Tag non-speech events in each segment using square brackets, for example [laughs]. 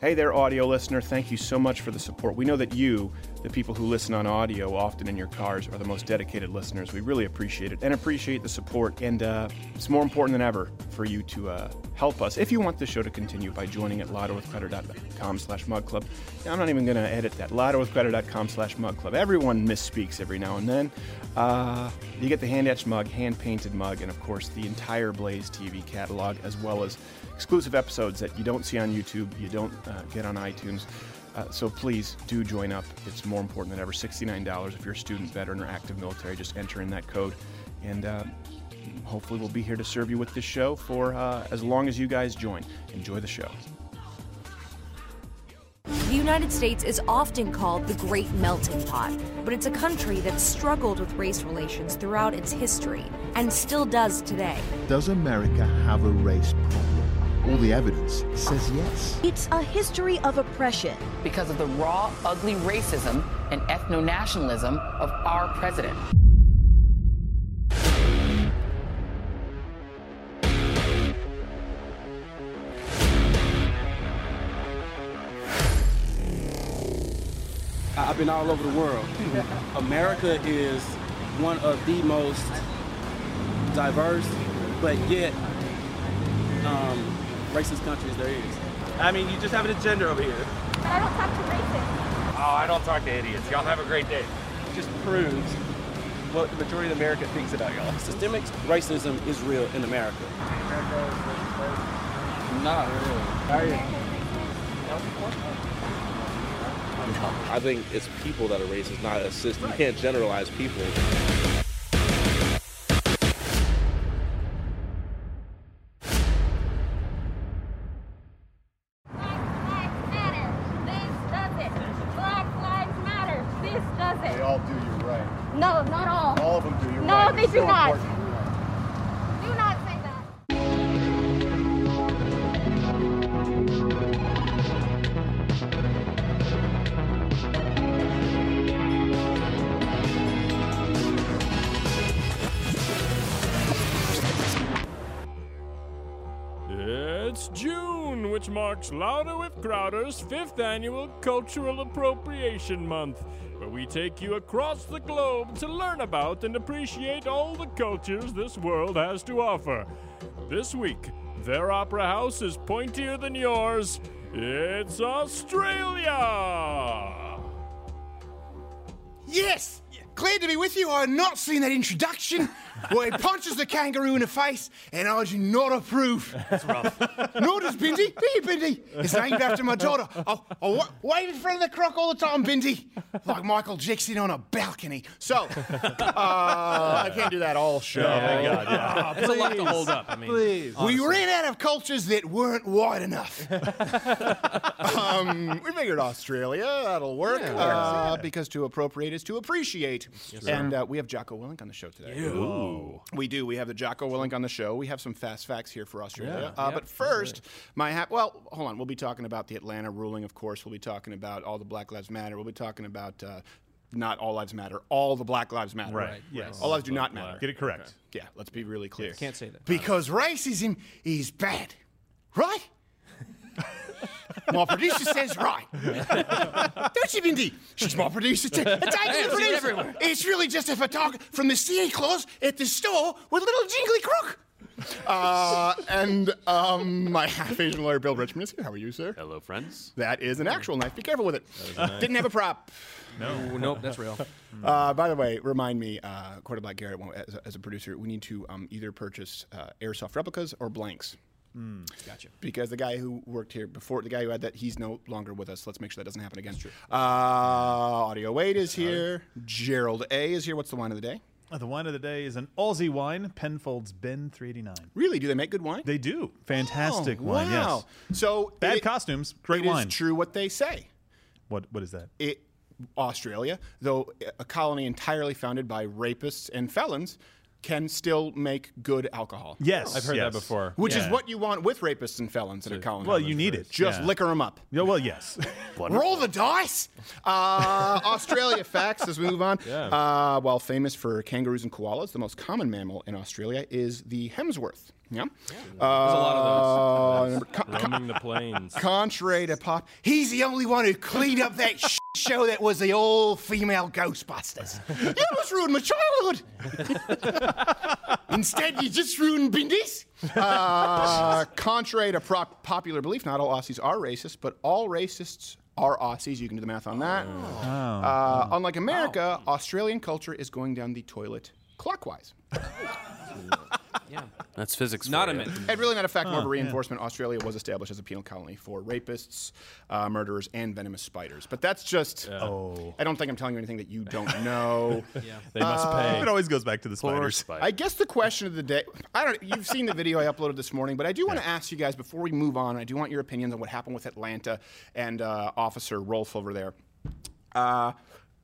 Hey there, audio listener. Thank you so much for the support. We know that you, the people who listen on audio often in your cars, are the most dedicated listeners. We really appreciate it and appreciate the support. And uh, it's more important than ever for you to uh, help us if you want the show to continue by joining at louderwithcrowder.com slash mug mugclub. I'm not even going to edit that. louderwithcrowder.com slash mugclub. Everyone misspeaks every now and then. Uh, you get the hand-etched mug, hand-painted mug, and of course the entire Blaze TV catalog, as well as exclusive episodes that you don't see on YouTube, you don't uh, get on iTunes. Uh, so please do join up. It's more important than ever. $69 if you're a student, veteran, or active military. Just enter in that code. And uh, hopefully, we'll be here to serve you with this show for uh, as long as you guys join. Enjoy the show. The United States is often called the Great Melting Pot, but it's a country that's struggled with race relations throughout its history and still does today. Does America have a race problem? All the evidence says yes. It's a history of oppression. Because of the raw, ugly racism and ethno nationalism of our president. I've been all over the world. [laughs] America is one of the most diverse, but yet um, racist countries there is. I mean, you just have an agenda over here. I don't talk to racists. Oh, I don't talk to idiots. Y'all have a great day. Just proves what the majority of America thinks about y'all. Systemic racism is real in America. Not really. How are you? I think it's people that are racist, not a system. You can't generalize people. It's June, which marks Louder with Crowder's fifth annual Cultural Appropriation Month, where we take you across the globe to learn about and appreciate all the cultures this world has to offer. This week, their opera house is pointier than yours. It's Australia! Yes! Glad to be with you. I had not seen that introduction [laughs] where he punches the kangaroo in the face, and I do not approve. That's rough. [laughs] Nor does Bindi. Do you, Bindi? It's named after my daughter. I'll, I'll wa- wave in front of the croc all the time, Bindi. Like Michael Jackson on a balcony. So, [laughs] uh, I can't do that all show. Yeah, thank God, yeah. It's a lot to hold up, I mean, Please. We honestly. ran out of cultures that weren't wide enough. um, we figured Australia, that'll work. Yeah, uh, works, Because to appropriate is to appreciate. Yes, and uh, we have Jocko Willink on the show today. Ooh. We do. We have the Jocko Willink on the show. We have some fast facts here for Australia. Yeah. Uh, Yep, but first, my hat. Well, hold on. We'll be talking about the Atlanta ruling, of course. We'll be talking about all the Black Lives Matter. We'll be talking about. Uh, not all lives matter. All the Black Lives matter. Right, yes. All lives do not matter. Get it correct. Yeah. Let's be really clear. Can't say that. Because racism is bad, right? [laughs] my producer says right. Don't you, Mindy? She's my producer too. [laughs] And the producer. everywhere. It's really just a photographer from the Santa Claus at the store with little jingly crook. Uh, and um, my half Asian lawyer, Bill Richmond, is here. How are you, sir? Hello, friends. That is an actual knife. Be careful with it. Didn't have a prop. No, nope, that's real. [laughs] Uh, by the way, remind me, uh, Quarter Black Garrett, as a, as a producer, we need to um, either purchase uh, airsoft replicas or blanks. Mm, gotcha. Because the guy who worked here before, the guy who had that, he's no longer with us. Let's make sure that doesn't happen again. Uh, Audio Wade is here. Gerald A is here. What's the wine of the day? Uh, The wine of the day is an Aussie wine, Penfolds Bin 389. Really? Do they make good wine? They do. Fantastic Oh, wine, wow. yes. So Bad it- costumes, great it is wine. true what they say. What What is that? It, Australia, though a colony entirely founded by rapists and felons, can still make good alcohol. Yes, I've heard yes. that before. Which is what you want with rapists and felons in a colony. Well, you need it. Just yeah. liquor them up. Yeah, well, yes. [laughs] Roll the dice. Uh, Australia [laughs] facts as we move on. Yeah. Uh, while famous for kangaroos and koalas, the most common mammal in Australia is the Hemsworth. Yeah. There's a lot of those. Roaming the plains. [laughs] Contrary to pop, he's the only one who cleaned up that show that was the all-female Ghostbusters. You almost ruined my childhood. Instead, you just ruined Bindies. Uh, contrary to pro- popular belief, not all Aussies are racist, but all racists are Aussies. You can do the math on that. Uh, unlike America, Australian culture is going down the toilet clockwise. That's physics. Not for a you. myth. And really, not a fact, more of a reinforcement. Australia was established as a penal colony for rapists, uh, murderers, and venomous spiders. But that's just. Oh. I don't think I'm telling you anything that you don't know. [laughs] yeah. They must pay. It always goes back to the spiders. spider. I guess the question of the day. I don't. You've seen the video I uploaded this morning, but I do want to ask you guys before we move on. I do want your opinions on what happened with Atlanta and uh, Officer Rolfe over there. Uh,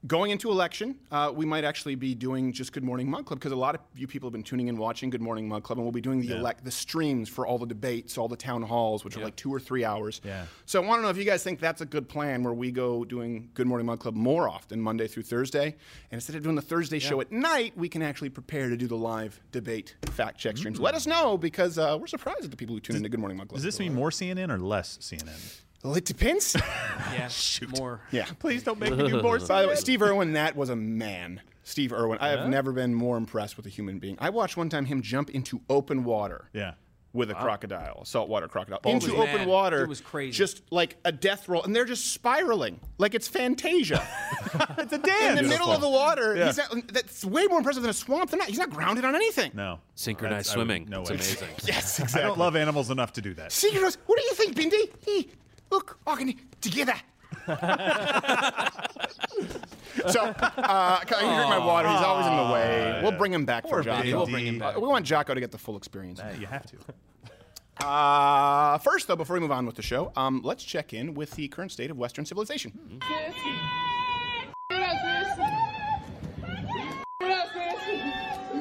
going into election, uh, we might actually be doing just Good Morning Mug Club because a lot of you people have been tuning in, watching Good Morning Mug Club, and we'll be doing the elect the streams for all the debates, all the town halls, which are like two or three hours. Yeah. So I want to know if you guys think that's a good plan, where we go doing Good Morning Mug Club more often, Monday through Thursday, and instead of doing the Thursday show at night, we can actually prepare to do the live debate fact check streams. Let us know because uh, we're surprised at the people who tune into Good Morning Mug Club. Does this mean more CNN or less CNN? Well, it depends. [laughs] Yeah, [laughs] more. yeah. Please don't make me do more By the way, Steve Irwin, [laughs] that was a man. Steve Irwin. I have never been more impressed with a human being. I watched one time him jump into open water. Yeah. With a crocodile, saltwater crocodile, It into was open mad. water. It was crazy. Just like a death roll, and they're just spiraling like it's Fantasia. It's a dam. in the middle of the water. Yeah. He's not, that's way more impressive than a swamp. They're not, he's not grounded on anything. No. Synchronized That's- I would- swimming. No it's way. amazing. Yes, I exactly. don't love animals enough to do that. Secret What do you think, Bindi? Hey, look, walking together. [laughs] so, uh, can I drink my water? He's always in the way. We'll bring him back Poor for Jocko. Bindi. We'll bring him back. Uh, we want Jocko to get the full experience. You have to. Uh, first, though, before we move on with the show, um, let's check in with the current state of Western civilization.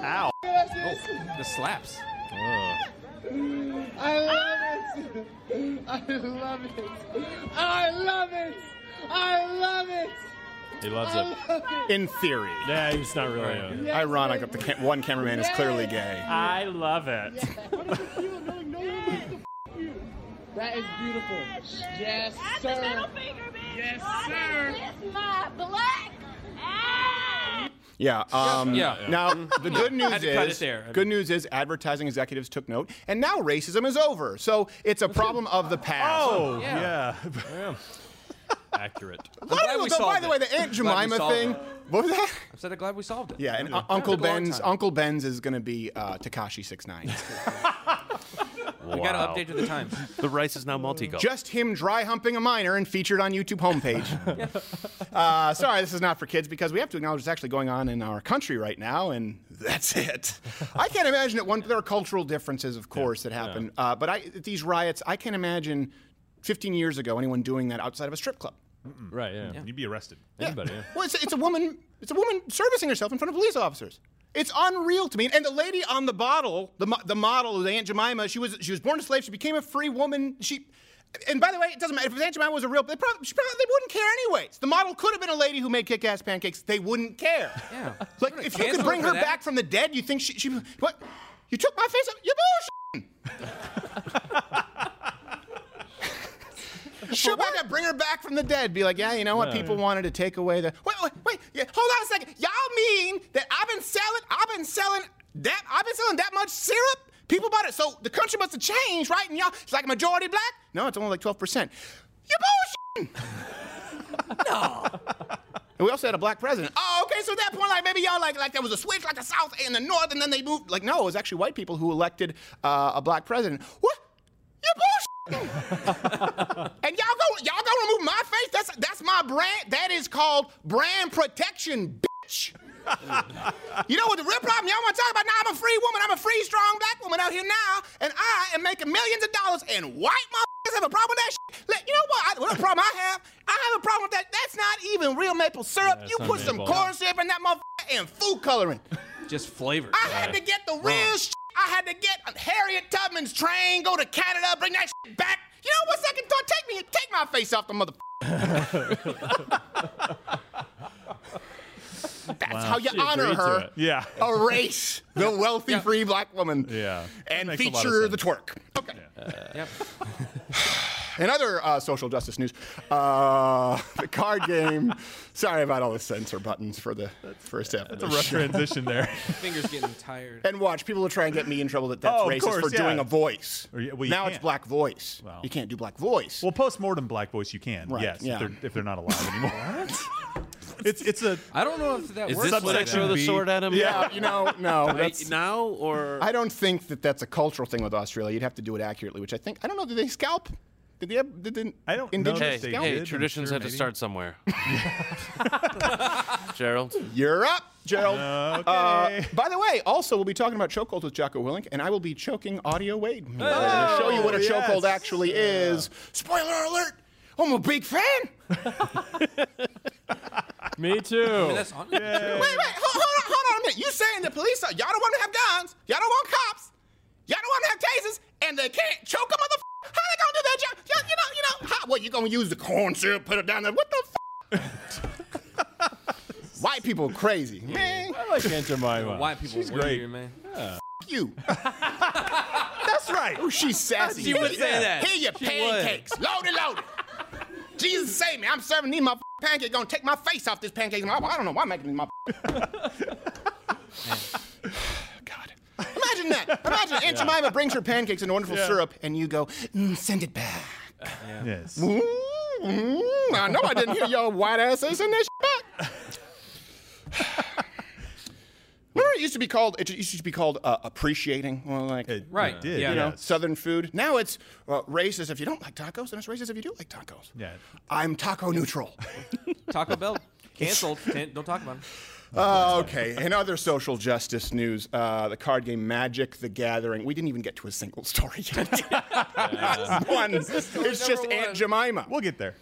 Ow. Oh, The slaps. Mm, I love it. [laughs] I love it. I love it. I love it. He loves it. In theory. Yeah, he's not really. A, Ironic that the ca- one cameraman is clearly gay. I love it. That is beautiful. Yes, sir. Yes, sir. It's my black. Yeah. Um, Yeah. Now the good news Had to cut is it there. good news is advertising executives took note, and now racism is over. So it's a problem of the past. Oh, Yeah. yeah. Accurate. A lot of glad people- we though, by solved the it. way, the Aunt [laughs] Jemima thing. it. What was that? I said I'm glad we solved it. Yeah, and uh, Uncle took a long Ben's. Uncle Ben's is going to be uh, Tekashi Six Nine. [laughs] We got to update to the times. [laughs] The rice is now multicolored. Just him dry humping a minor and featured on YouTube homepage. [laughs] [laughs] uh, sorry, this is not for kids because we have to acknowledge what's actually going on in our country right now, and that's it. I can't imagine it. One, there are cultural differences, of course, that happen, uh, but I, these riots, I can't imagine 15 years ago anyone doing that outside of a strip club. Right. Yeah. You'd be arrested. Anybody. Yeah. Well, it's, it's a woman. It's a woman servicing herself in front of police officers. It's unreal to me. And the lady on the bottle, the the model, the Aunt Jemima, she was she was born a slave. She became a free woman. She. And by the way, it doesn't matter if Aunt Jemima was a real. They probably, she probably they wouldn't care anyways. The model could have been a lady who made kick-ass pancakes. They wouldn't care. Yeah. Like if you could bring her that. back from the dead, you think she she what? You took my face. Off? You bullshit. [laughs] She'll back up, bring her back from the dead. Be like, yeah, you know what? People wanted to take away the. Wait, wait, wait. Yeah, hold on a second. Y'all mean that I've been selling? I've been selling that. I've been selling that much syrup. People bought it. So the country must have changed, right? And y'all, it's like majority black. No, it's only like twelve percent. You bullshit. [laughs] no. And we also had a black president. Oh, okay. So at that point, like maybe y'all like like there was a switch, like the South and the North, and then they moved. Like no, it was actually white people who elected uh, a black president. What? You bullshit. [laughs] and y'all go, y'all gonna remove my face? That's that's my brand. That is called brand protection, bitch. you know what the real problem y'all want to talk about? Now I'm a free woman. I'm a free, strong black woman out here now, and I am making millions of dollars. And white motherfuckers have a problem with that shit. Like, you know what? I, what a problem I have? I have a problem with that. That's not even real maple syrup. Yeah, you put some corn syrup in that motherfucker and food coloring. Just flavor. I had to get the real shit. I had to get Harriet Tubman's train, go to Canada, bring that shit back. You know what second thought? Take me, take my face off the mother. [laughs] That's Wow. how you She honor her. Yeah. A race, the wealthy, free black woman. Yeah. And Makes a lot of feature the twerk. Okay. Uh, yep. In other uh, social justice news, uh, [laughs] the card game. Sorry about all the censor buttons for the first half. That's a rough transition there. [laughs] Fingers getting tired. And watch, people will try and get me in trouble that that's Oh, racist course, for doing a voice. Or, well, now it's can't. black voice. Well. You can't do black voice. Well, post-mortem black voice you can. Right, Yes, yeah. if, they're, if they're not alive anymore. [laughs] what? it's it's a I don't know if that Is works. this when I like throw the B. sword at him? yeah, you know, no, Right now or I don't think that that's a cultural thing with Australia. You'd have to do it accurately, which I think I don't know. Did they scalp? Did they? Did the I don't know indigenous Hey, hey, traditions sure have to start somewhere. [laughs] Gerald. You're up, Gerald. Okay. Uh, by the way, also we'll be talking about chokeholds with Jocko Willink, and I will be choking Audio Wade. I'm going to show you what a yes. chokehold actually is. Spoiler alert! I'm a big fan. [laughs] Me too. I mean, that's on- Wait, wait, hold, hold on, hold on a minute. You saying the police are, y'all don't want to have guns, y'all don't want cops, y'all don't want to have tasers, and they can't choke a motherfucker? How they gonna do that? Y'all, y'all, you know, you know, how, what, you gonna use the corn syrup, put it down there? What the f? [laughs] White people are crazy. Man, I like Aunt Jemima. White people She's weird, great. man. f you. [laughs] That's right. Oh, she's sassy. She would say that. Here your She pancakes, loaded, loaded. [laughs] Jesus save me. I'm serving these my pancakes. Gonna take my face off this pancake. I I don't know why I'm making these my. God. Imagine that. [laughs] Imagine Aunt Jemima brings her pancakes in wonderful syrup, and you go, "Mm, send it back. Yes. Mm, mm, I know I didn't hear your white ass say send that shit back. [laughs] Remember, it used to be called. It used to be called uh, appreciating. Well, like It Right. it did. Yeah. you know, yes. Southern food. Now it's uh, racist if you don't like tacos, and it's racist if you do like tacos. Yeah. I'm taco neutral. Taco Bell [laughs] canceled. Can't, don't talk about it. Uh, okay. In other social justice news, uh, the card game Magic: The Gathering. We didn't even get to a single story yet. [laughs] This is one. It's just Aunt Jemima. We'll get there.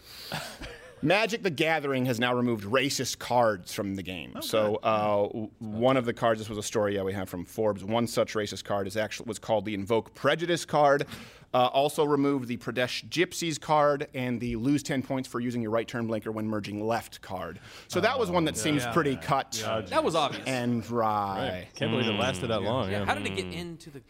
Magic: The Gathering has now removed racist cards from the game. so uh, w- one of the cards, this was a story yeah, we have from Forbes. One such racist card is actually was called the Invoke Prejudice card. Uh, also removed the Pradesh Gypsies card and the lose 10 points for using your right turn blinker when merging left card. So that was one that seems Yeah. pretty cut That was obvious. and dry. Can't believe it lasted that long. yeah. Yeah. How did it get into the?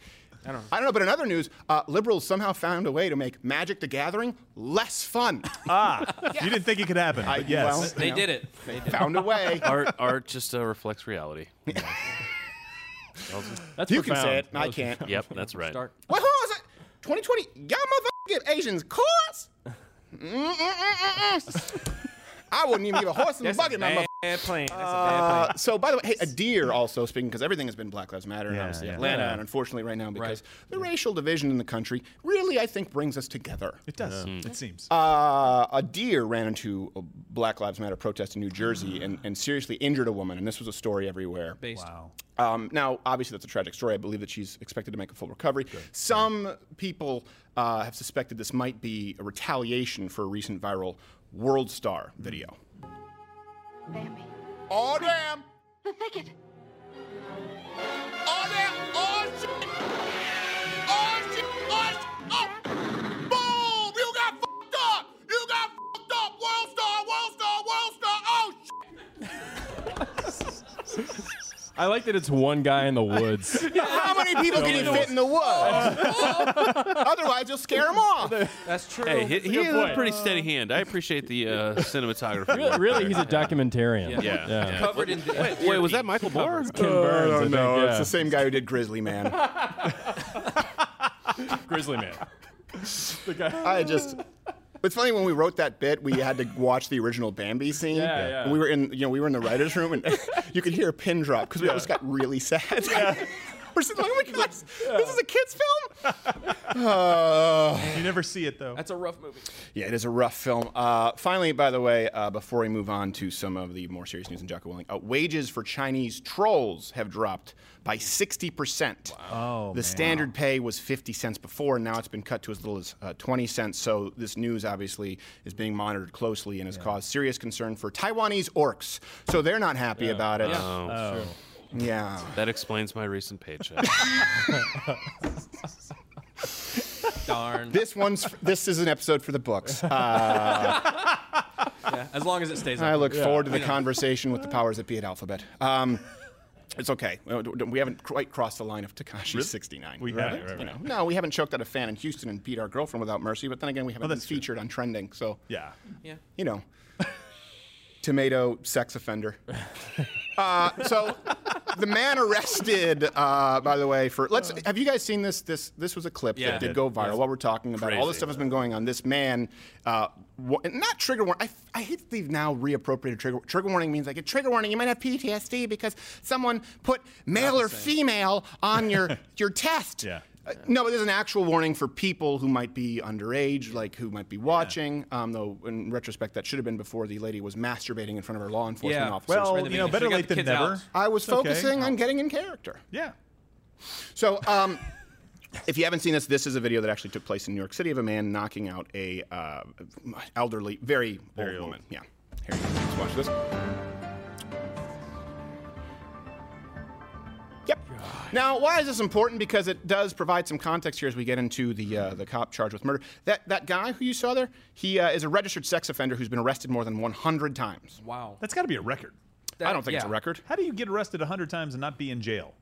I don't know. I don't know, but in other news, uh, liberals somehow found a way to make Magic: The Gathering less fun. [laughs] Ah, you didn't think it could happen, I- but yes. well, They you know, did it. They did it. Found a way. [laughs] art art just uh, reflects reality. [laughs] That's You can say it. I can't. Yep, that's right. Start. What, who was it? 2020? Y'all motherfuckers give Asians? Mm-mm-mm-mm-mm. I wouldn't even give a horse in the That's a bucket, my motherfucker. bad plan. That's a bad Uh, plan. [laughs] so, by the way, hey, a deer also speaking because everything has been Black Lives Matter and Yeah, obviously yeah. Atlanta, Yeah. and unfortunately right now because Right. the racial division in the country really, I think, brings us together. It does. It seems. Uh, a deer ran into a Black Lives Matter protest in New Jersey and, and seriously injured a woman, and this was a story everywhere. Based. wow. Um, now, obviously, that's a tragic story. I believe that she's expected to make a full recovery. Some people uh, have suspected this might be a retaliation for a recent viral World Star video. Bambi. Oh, damn! The thicket. Oh, damn! Oh, shit! I like that it's one guy in the woods. [laughs] How many people can you fit in the woods? [laughs] Otherwise, you'll scare them off. That's true. Hey, he, a he good is a pretty steady hand. I appreciate the uh, cinematography. really, really, he's a documentarian. Yeah. Yeah. yeah. Covered in. Wait, wait, was that Michael Barr? Ken Burns. I think, no, yeah. it's the same guy who did Grizzly Man. [laughs] Grizzly man. The guy. I just. It's funny when we wrote that bit, we had to watch the original Bambi [laughs] scene. Yeah, yeah. And we were in, you know, we were in the writers' room, and [laughs] you could hear a pin drop because we just got really sad. Yeah. [laughs] we're sitting like, oh my god, this is a kids' film. Uh, You never see it though. That's a rough movie. yeah, it is a rough film. Uh, finally, by the way, uh, before we move on to some of the more serious news in Jocko Willink, uh, wages for Chinese trolls have dropped by 60%. Oh, the man. standard pay was 50 cents before, and now it's been cut to as little as uh, 20 cents. So this news obviously is being monitored closely and has caused serious concern for Taiwanese orcs. So they're not happy about it. Oh. Yeah. That explains my recent paycheck. [laughs] Darn. This one's this is an episode for the books. Uh, [laughs] Yeah, as long as it stays. I up. look Yeah. forward to the conversation with the powers that be at Alphabet. Um, it's okay. We haven't quite crossed the line of Tekashi Really? 69. We right? haven't, right, You right. know, no, we haven't choked out a fan in Houston and beat our girlfriend without mercy. But then again, we haven't been featured on trending. So Yeah. Yeah. you know, [laughs] tomato sex offender. [laughs] Uh, so the man arrested, uh, by the way, for let's have you guys seen this? This this was a clip Yeah. that did go viral. While we're talking about all this stuff has been going on. This man, uh, wa- not trigger warning. I, I hate that they've now reappropriated trigger trigger warning means like a trigger warning. You might have PTSD because someone put male or female on your [laughs] your test. Yeah. Uh, no, but there's an actual warning for people who might be underage, like who might be watching. Um, though, in retrospect, that should have been before the lady was masturbating in front of her law enforcement Yeah. officers. Well, Right at the you know, better late than never. out. I was It's okay. focusing on getting in character. Yeah. So, um, if you haven't seen this, this is a video that actually took place in New York City of a man knocking out a uh, elderly, very, old, woman. Yeah. Here you go. Let's watch this. Yep. Now, why is this important? Because it does provide some context here as we get into the uh, the cop charged with murder. That that guy who you saw there, he uh, is a registered sex offender who's been arrested more than 100 times. Wow. That's got to be a record. I don't think it's a record. How do you get arrested 100 times and not be in jail?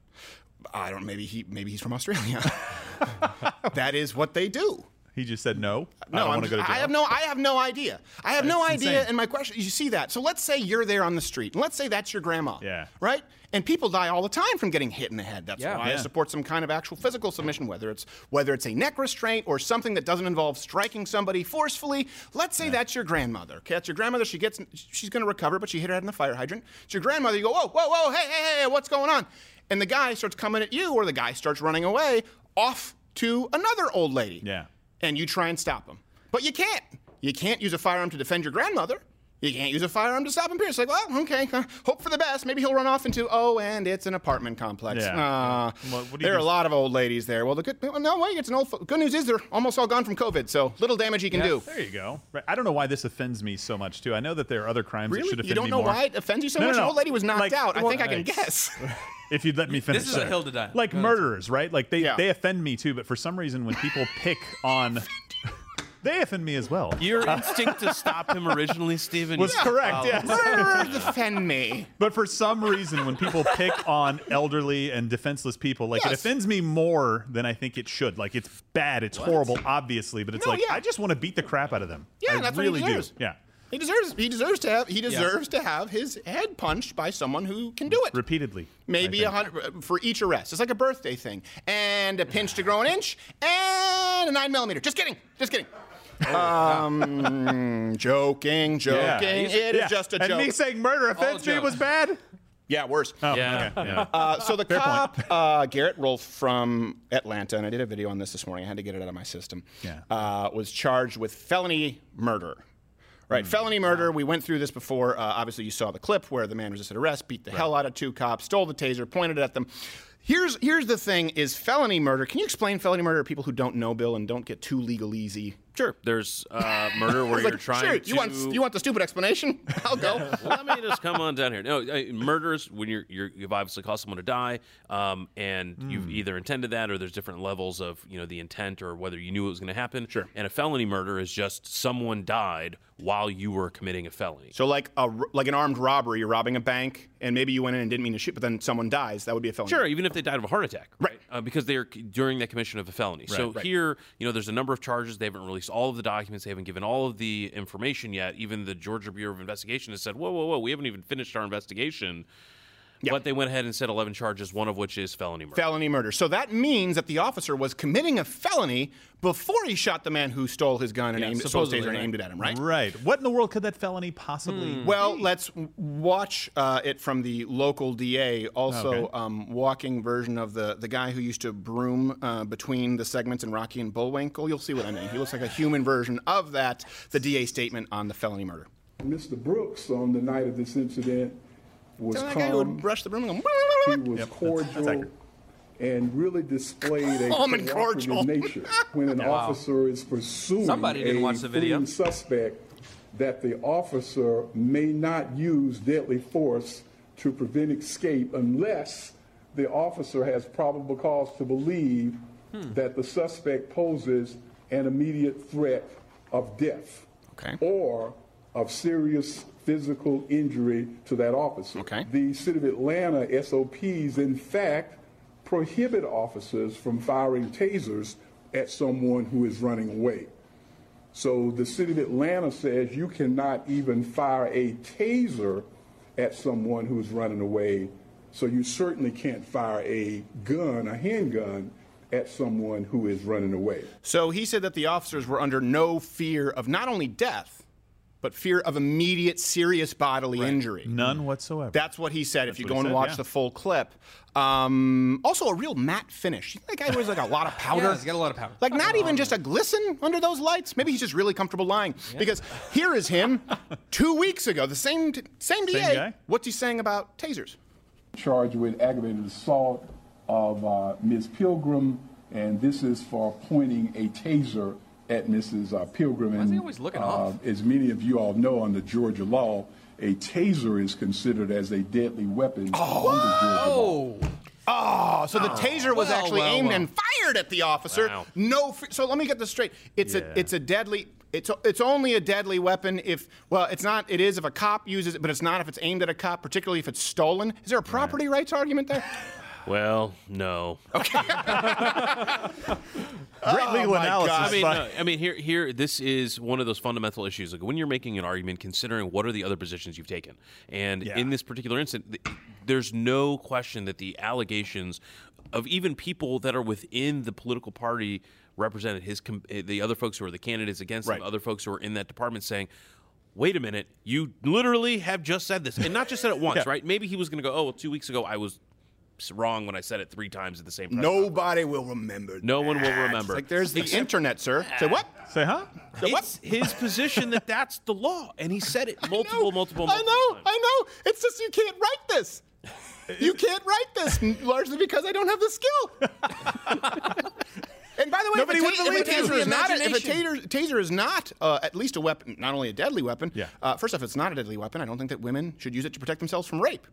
I don't. Maybe he maybe he's from Australia. [laughs] that is what they do. He just said no. No, I'm want to go to just- jail. I have no. I have no idea. I have no idea. insane. And my question, you see that? So let's say you're there on the street, and let's say that's your grandma. Yeah. Right. And people die all the time from getting hit in the head. That's Yeah. why I support some kind of actual physical submission, whether it's whether it's a neck restraint or something that doesn't involve striking somebody forcefully. Let's say that's your grandmother. Okay, that's your grandmother. She gets, she's going to recover, but she hit her head in the fire hydrant. It's your grandmother. You go, whoa, whoa, whoa, hey, hey, hey, what's going on? And the guy starts coming at you, or the guy starts running away off to another old lady Yeah. and you try and stop him. But you can't. You can't use a firearm to defend your grandmother. You can't use a firearm to stop him. Pierce, like, well, okay, uh, hope for the best. Maybe he'll run off into, oh, and it's an apartment complex. Yeah. Uh, Well, what do you there are a lot of old ladies there. Well, the good, well, no, wait, it's an old. fo- Good news is they're almost all gone from COVID, so little damage he can do. There you go. Right. I don't know why this offends me so much too. I know that there are other crimes that Really? should offend me You don't know more. why it offends you so No, no, much? An no. old lady was knocked Like, out. I think I can I- guess. [laughs] if you'd let me finish. This is a hill to die. Like Go murderers, right? Like they, Yeah. they offend me too, but for some reason when people pick on [laughs] they offend me as well. Your instinct to stop him originally, Stephen, was you correct, followed. yes. Murderers defend me. But for some reason, when people pick on elderly and defenseless people, like it Yes. offends me more than I think it should. Like it's bad, it's horrible, obviously, but it's No, like yeah. I just want to beat the crap out of them. Yeah, I that's what he really do. deserves. Yeah, He deserves. He deserves to have. He deserves to have his head punched by someone who can do it. repeatedly. Maybe a hundred for each arrest. It's like a birthday thing, and a pinch to grow an inch, and a nine millimeter. Just kidding. Just kidding. Um, joking, joking. Yeah. It is Yeah. just a joke. and joke. me saying murder offends me was bad. yeah, worse. Oh, Yeah. okay, yeah. Uh, so the Fair cop, uh, Garrett Rolfe from Atlanta, and I did a video on this this morning. I had to get it out of my system. Yeah. Uh, was charged with felony murder. Right, Hmm. felony murder. We went through this before. Uh, obviously, you saw the clip where the man resisted arrest, beat the hell out of two cops, stole the taser, pointed it at them. Here's here's the thing: is felony murder. Can you explain felony murder to people who don't know, Bill, and don't get too legalese? Sure. There's uh, [laughs] murder where you're like, trying sure, to. you want you want the stupid explanation? [laughs] I'll go. [laughs] well, let me just come on down here. No, murders when you're, you're you've obviously caused someone to die, um, and Hmm. you've either intended that or there's different levels of you know the intent or whether you knew it was going to happen. Sure. And a felony murder is just someone died while you were committing a felony. So like a like an armed robbery, you're robbing a bank, and maybe you went in and didn't mean to shoot, but then someone dies. That would be a felony. Sure, even if they died of a heart attack, Right. Uh, because they are during the commission of a felony. so right. here, you know, there's a number of charges. They haven't released all of the documents. They haven't given all of the information yet. Even the Georgia Bureau of Investigation has said, "Whoa, whoa, whoa, we haven't even finished our investigation." But they went ahead and said 11 charges, one of which is felony murder. felony murder. So that means that the officer was committing a felony before he shot the man who stole his gun and Yeah, aimed, stole his taser and aimed it at him, right? Right. What in the world could that felony possibly? Well, let's watch uh, it from the local DA, also Okay. um, walking version of the, the guy who used to broom uh, between the segments in Rocky and Bullwinkle. You'll see what I mean. He looks like a human version of that, the DA statement on the felony murder. Mr. Brooks, on the night of this incident, was So guy who calm. would brush the broom and go, He was Yep, that's- that's cordial accurate. and really displayed a Calm and cooperative cordial. nature [laughs] when an Wow. officer is pursuing Somebody didn't a watch the video. fleeing suspect that the officer may not use deadly force to prevent escape unless the officer has probable cause to believe hmm. that the suspect poses an immediate threat of death or of serious physical injury to that officer. The City of Atlanta SOPs, in fact, prohibit officers from firing tasers at someone who is running away. So the City of Atlanta says you cannot even fire a taser at someone who's running away. So you certainly can't fire a gun, a handgun, at someone who is running away. So he said that the officers were under no fear of not only death, but fear of immediate serious bodily injury. None whatsoever. That's what he said. if you go and said, watch yeah. the full clip, um, also a real matte finish. That guy wears like a lot of [laughs] powder. Yeah, he's got a lot of powder. Like not even just a glisten under those lights. Maybe he's just really comfortable lying. Because here is him, [laughs] two weeks ago, the same same DA. guy. What's he saying about tasers? charged with aggravated assault of uh, Ms. Pilgrim, and this is for pointing a taser at Mrs. Uh, Pilgrim. Why is he always looking uh, off? As many of you all know, under Georgia law, a taser is considered as a deadly weapon under Georgia law. Oh, so the taser was Well, actually well, aimed well. and fired at the officer. Wow. No, f- so let me get this straight. It's Yeah. a it's a deadly. It's it's only a deadly weapon if well, it's not. It is if a cop uses it, but it's not if it's aimed at a cop, particularly if it's stolen. Is there a property rights argument there? [laughs] Well, no. [laughs] Great legal Oh analysis. I mean, by- no, I mean, here, here, this is one of those fundamental issues. Like when you're making an argument, considering what are the other positions you've taken, and Yeah. in this particular instance, th- there's no question that the allegations of even people that are within the political party represented his, com- eh, the other folks who are the candidates against Right. him, other folks who are in that department saying. Wait a minute! You literally have just said this, and not just said it [laughs] once, Yeah. right? Maybe he was going to go, "Oh, well, two weeks ago I was s- wrong when I said it three times at the same time." Nobody will remember. No one will that. remember. Like there's the Except- internet, sir. Say what? Say huh? It's his position that that's the law, and he said it [laughs] multiple, multiple, multiple. I know, I know. It's just you can't write this. You can't write this largely because I don't have the skill. [laughs] and by the way, Nobody if a, ta- if a taser is not, a, if a taser, is not uh, at least a weapon, not only a deadly weapon. Yeah. Uh, first off, it's not a deadly weapon. I don't think that women should use it to protect themselves from rape.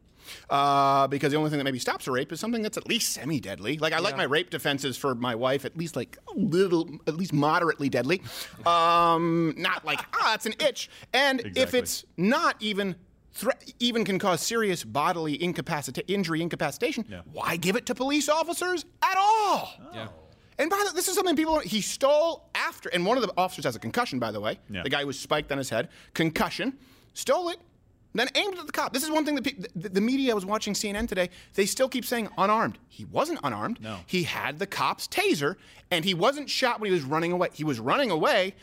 Uh, because the only thing that maybe stops a rape is something that's at least semi-deadly. Like I like my rape defenses for my wife at least like a little, at least moderately deadly. Um, not like ah, it's an itch. And if it's not even thre- even can cause serious bodily incapacita- injury, incapacitation, why give it to police officers at all? Yeah. And by the way, this is something people he stole after, and one of the officers has a concussion, by the way. Yeah. The guy who was spiked on his head, concussion, stole it, then aimed at the cop. This is one thing that pe- the, the media was watching CNN today. They still keep saying unarmed. He wasn't unarmed. No. He had the cop's taser, and he wasn't shot when he was running away. He was running away,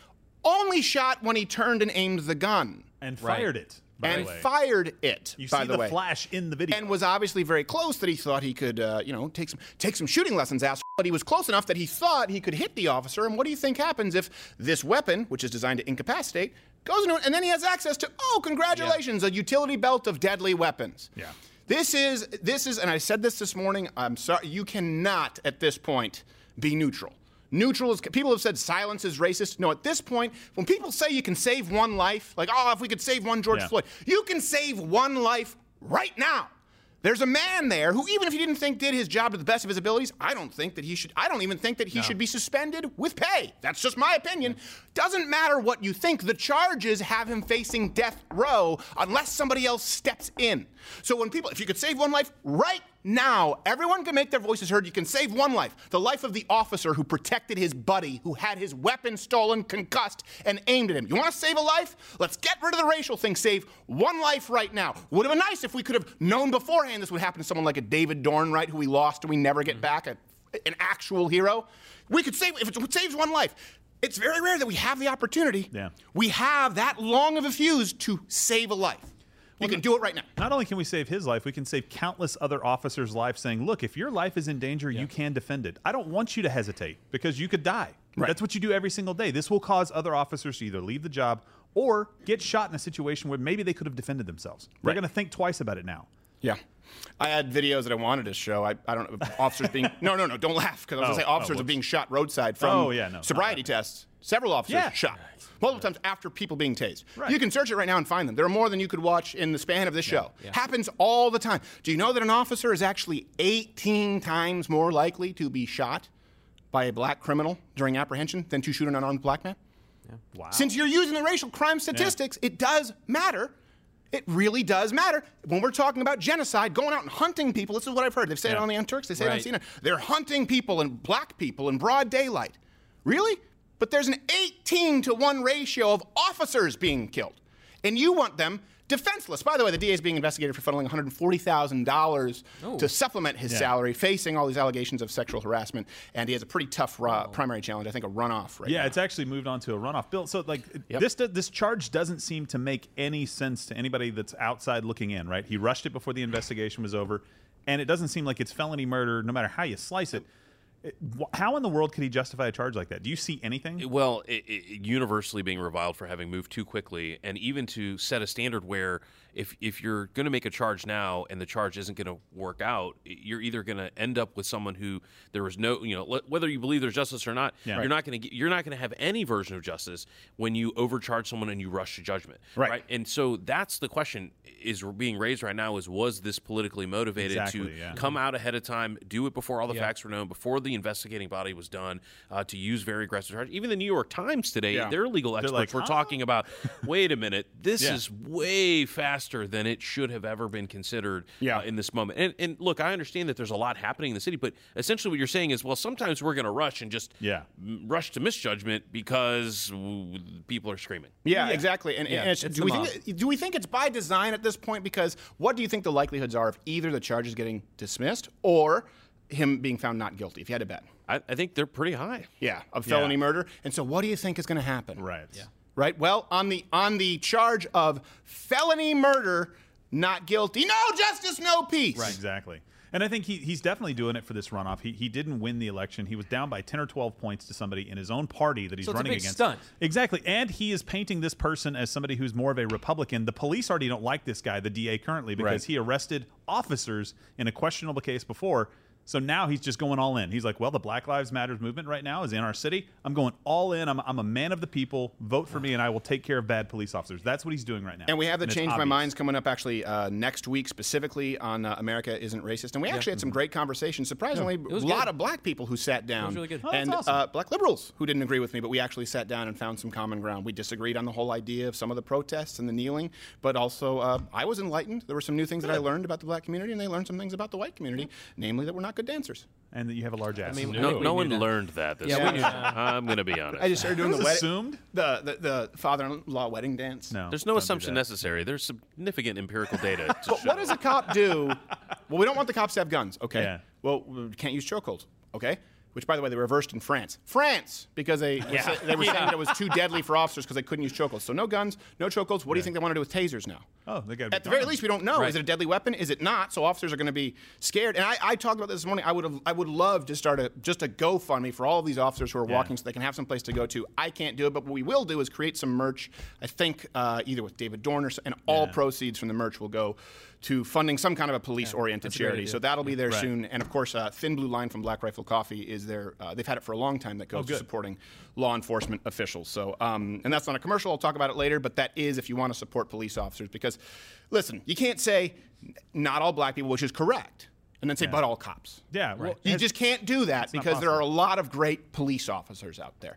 only shot when he turned and aimed the gun and fired it. And way. fired it. You by see the, the flash in the video. and was obviously very close that he thought he could, uh, you know, take some take some shooting lessons. Ass, but he was close enough that he thought he could hit the officer. And what do you think happens if this weapon, which is designed to incapacitate, goes into it, and then he has access to oh, congratulations, a utility belt of deadly weapons. Yeah. This is this is, and I said this this morning. I'm sorry, you cannot at this point be neutral. Neutral is people have said silence is racist. No, at this point, when people say you can save one life, like oh, if we could save one George Yeah. Floyd, you can save one life right now. There's a man there who, even if he didn't think did his job to the best of his abilities, I don't think that he should. I don't even think that he should be suspended with pay. That's just my opinion. Doesn't matter what you think. The charges have him facing death row unless somebody else steps in. So when people, if you could save one life right now, everyone can make their voices heard. You can save one life, the life of the officer who protected his buddy, who had his weapon stolen, concussed, and aimed at him. You want to save a life? Let's get rid of the racial thing. Save one life right now. Would have been nice if we could have known beforehand this would happen to someone like a David Dorn, right, who we lost and we never get mm-hmm. back, a, an actual hero. We could save if it saves one life. It's very rare that we have the opportunity. Yeah. We have that long of a fuse to save a life. You can do it right now. Not only can we save his life, we can save countless other officers' lives saying, look, if your life is in danger, you can defend it. I don't want you to hesitate because you could die. Right. That's what you do every single day. This will cause other officers to either leave the job or get shot in a situation where maybe they could have defended themselves. They're Right. going to think twice about it now. Yeah. I had videos that I wanted to show. I, I don't know. Officers being. [laughs] No, no, no. Don't laugh because I was going Oh, to say oh, officers are being shot roadside from Oh, yeah, no, sobriety tests. Several officers Yeah. shot. Multiple times after people being tased. Right. You can search it right now and find them. There are more than you could watch in the span of this show. yeah. Happens all the time. Do you know that an officer is actually 18 times more likely to be shot by a black criminal during apprehension than to shoot an unarmed black man? Wow. Since you're using the racial crime statistics, it does matter. It really does matter when we're talking about genocide, going out and hunting people. This is what I've heard. They've said it on the Young Turks. They say it on Right. CNN. They're hunting people and black people in broad daylight. Really? But there's an 18 to 1 ratio of officers being killed. And you want them defenseless. By the way, the DA is being investigated for funneling $140,000 to supplement his Yeah. salary, facing all these allegations of sexual harassment. And he has a pretty tough uh, primary challenge, I think a runoff right yeah, now. it's actually moved on to a runoff bill. So like this this charge doesn't seem to make any sense to anybody that's outside looking in, right? He rushed it before the investigation was over, and it doesn't seem like it's felony murder no matter how you slice it. How in the world could he justify a charge like that? Do you see anything? Well, it, it, universally being reviled for having moved too quickly, and even to set a standard where if if you're going to make a charge now and the charge isn't going to work out, you're either going to end up with someone who there was no, you know, le- whether you believe there's justice or not, Yeah. you're not going to get, you're not going to have any version of justice when you overcharge someone and you rush to judgment, Right. And so that's the question is being raised right now: is was this politically motivated Exactly, to yeah. come out ahead of time, do it before all the Yeah. facts were known, before the investigating body was done, uh, to use very aggressive charges. Even the New York Times today, Yeah. their legal They're experts like, were "Huh?" talking about, wait a minute, this [laughs] Yeah. is way faster than it should have ever been considered Yeah. uh, in this moment. And, and look, I understand that there's a lot happening in the city, but essentially what you're saying is, well, sometimes we're going to rush and just Yeah. m- rush to misjudgment because w- people are screaming. Yeah, exactly. And, Yeah, and it's, it's do we think do we think it's by design at this point? Because what do you think the likelihoods are of either the charges getting dismissed or him being found not guilty? If you had to bet, I, I think they're pretty high. yeah, of felony Yeah. murder. And so, what do you think is going to happen? Right. Yeah. Right. Well, on the on the charge of felony murder, not guilty. No justice, no peace. Right. Exactly. And I think he, he's definitely doing it for this runoff. He, he didn't win the election. He was down by 10 or 12 points to somebody in his own party that he's So it's a running big against. stunt. Exactly. And he is painting this person as somebody who's more of a Republican. The police already don't like this guy, the DA currently, because Right. he arrested officers in a questionable case before. So now he's just going all in. He's like, well, the Black Lives Matters movement right now is in our city. I'm going all in. I'm, I'm a man of the people. Vote for me, and I will take care of bad police officers. That's what he's doing right now. And we have the it's Change My. Minds coming up actually uh, next week, specifically on uh, America Isn't Racist. And we actually had some great conversations. Surprisingly, a lot good. of black people who sat down. really good. Oh, and awesome. uh, black liberals who didn't agree with me, but we actually sat down and found some common ground. We disagreed on the whole idea of some of the protests and the kneeling, but also uh, I was enlightened. There were some new things that I learned about the black community, and they learned some things about the white community, namely that we're not good dancers. And that you have a large ass. mean, No, no one that. learned that. This Yeah, we week. [laughs] I'm going to be honest. I just started doing the wedding, assumed? the, the the father-in-law wedding dance. no, There's no assumption necessary. There's significant empirical [laughs] data. To But what does a cop do? Well, we don't want the cops to have guns, okay? Yeah. Well, we can't use chokeholds, okay? Which, by the way, they reversed in France. France, because they were, say- they were saying that it was too deadly for officers because they couldn't use chokeholds. So no guns, no chokeholds. What do you think they want to do with tasers now? Oh, they got At the very least, we don't know. Is it a deadly weapon? Is it not? So officers are going to be scared. And I, I talked about this this morning. I would have, I would love to start a just a GoFundMe for all of these officers who are Yeah. walking, so they can have some place to go to. I can't do it, but what we will do is create some merch. I think uh, either with David Dorner, and all Yeah. proceeds from the merch will go to funding some kind of a police-oriented charity. So that'll be there Right. soon. And of course, uh, Thin Blue Line from Black Rifle Coffee is there. Uh, they've had it for a long time. That goes to supporting law enforcement officials. So, um, and that's not a commercial. I'll talk about it later. But that is if you want to support police officers, because listen, you can't say not all black people, which is correct, and then say but all cops. Yeah, well, You just can't do that because there are a lot of great police officers out there.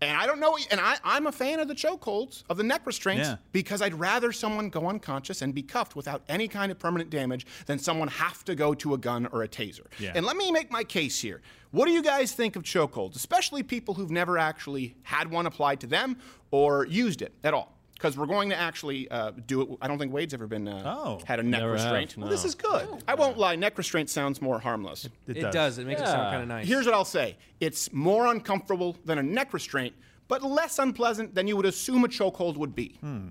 And I don't know, and I, I'm a fan of the chokeholds, of the neck restraints, Yeah. because I'd rather someone go unconscious and be cuffed without any kind of permanent damage than someone have to go to a gun or a taser. Yeah. And let me make my case here. What do you guys think of chokeholds, especially people who've never actually had one applied to them or used it at all? Because we're going to actually uh, do it. I don't think Wade's ever been uh, Oh. had a neck Never have, restraint. no. Well, this is good. I won't lie. Neck restraint sounds more harmless. It, It does. does. It makes it sound kind of nice. Here's what I'll say it's more uncomfortable than a neck restraint, but less unpleasant than you would assume a chokehold would be. Hmm.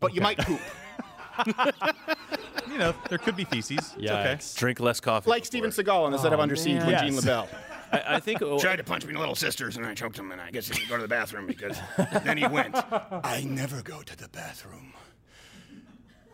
But you might poop. [laughs] You know, there could be feces. It's okay. Drink less coffee. like Steven Seagal in the set of Under Siege with Yes. Gene LeBell. I, I think. [laughs] oh, Tried to punch me in the little sisters and I choked him and I guess he didn't go to the bathroom because then he went, [laughs] I never go to the bathroom.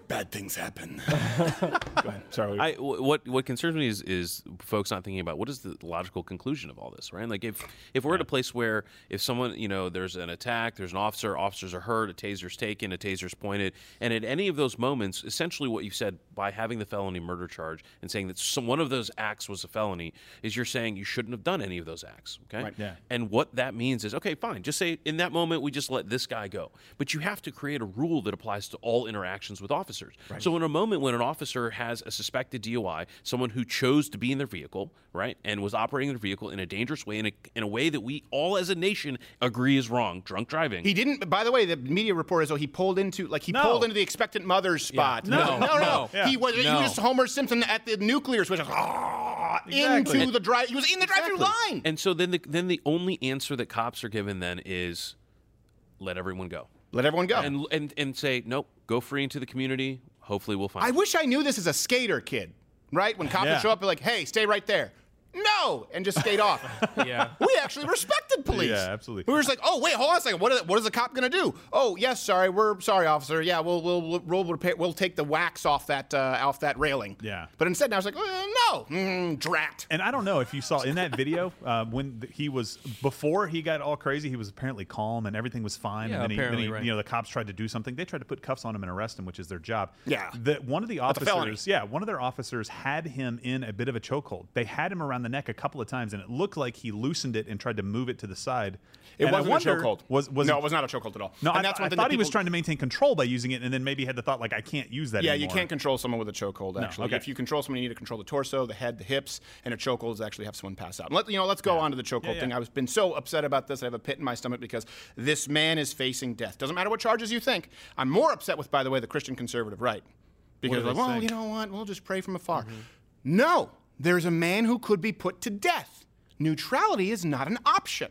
Bad things happen. [laughs] Sorry. I, what what concerns me is is folks not thinking about what is the logical conclusion of all this, right? Like if if we're at a place where if someone you know there's an attack, there's an officer, officers are hurt, a taser's taken, a taser's pointed, and at any of those moments, essentially what you said by having the felony murder charge and saying that some, one of those acts was a felony is you're saying you shouldn't have done any of those acts, okay? Right. Yeah. And what that means is okay, fine, just say in that moment we just let this guy go, but you have to create a rule that applies to all interactions with officers. Right. So in a moment when an officer has a suspected DUI, someone who chose to be in their vehicle, right, and was operating their vehicle in a dangerous way, in a, in a way that we all as a nation agree is wrong, drunk driving. He didn't. By the way, the media report is oh he pulled into like he No. pulled into the expectant mother's spot. No. no, no. No. Yeah. He was he No. was Homer Simpson at the nuclear switch. ah, Exactly. Into the drive. He was in the drive-through line. And so then the then the only answer that cops are given then is let everyone go. Let everyone go. And and and say, nope, go free into the community. Hopefully we'll find I wish I knew this as a skater kid, right? When cops Yeah. would show up, be like, "Hey, stay right there." No, and just skate off. [laughs] yeah. We actually respected police. Yeah, absolutely. We were just like, oh wait, hold on a second. What is, what is the cop gonna do? Oh yes, sorry, we're sorry, officer. Yeah, we'll we'll we'll, we'll, repair, we'll take the wax off that uh, off that railing. Yeah. But instead, now I was like, oh, no, mm, drat. And I don't know if you saw in that video uh, when he was before he got all crazy, he was apparently calm and everything was fine. Yeah, and then, he, then apparently, he, right. you know, the cops tried to do something. They tried to put cuffs on him and arrest him, which is their job. Yeah. That one of the That's a officers, yeah, one of their officers had him in a bit of a chokehold. They had him around the neck a couple of times, and it looked like he loosened it and tried to move it to the side. It And wasn't a chokehold. Was was no, it was not a chokehold at all. No, and I, that's one I thought that he was trying to maintain control by using it, and then maybe had the thought like, I can't use that. Yeah, anymore. you can't control someone with a chokehold. No, Actually, okay. if you control someone, you need to control the torso, the head, the hips, and a chokehold is actually have someone pass out. Let, you know, let's go on to the chokehold Yeah, yeah. thing. I've been so upset about this. I have a pit in my stomach because this man is facing death. Doesn't matter what charges you think. I'm more upset with, by the way, the Christian conservative right, because like, well? Mm-hmm. you know what? We'll just pray from afar. No, there's a man who could be put to death. Neutrality is not an option.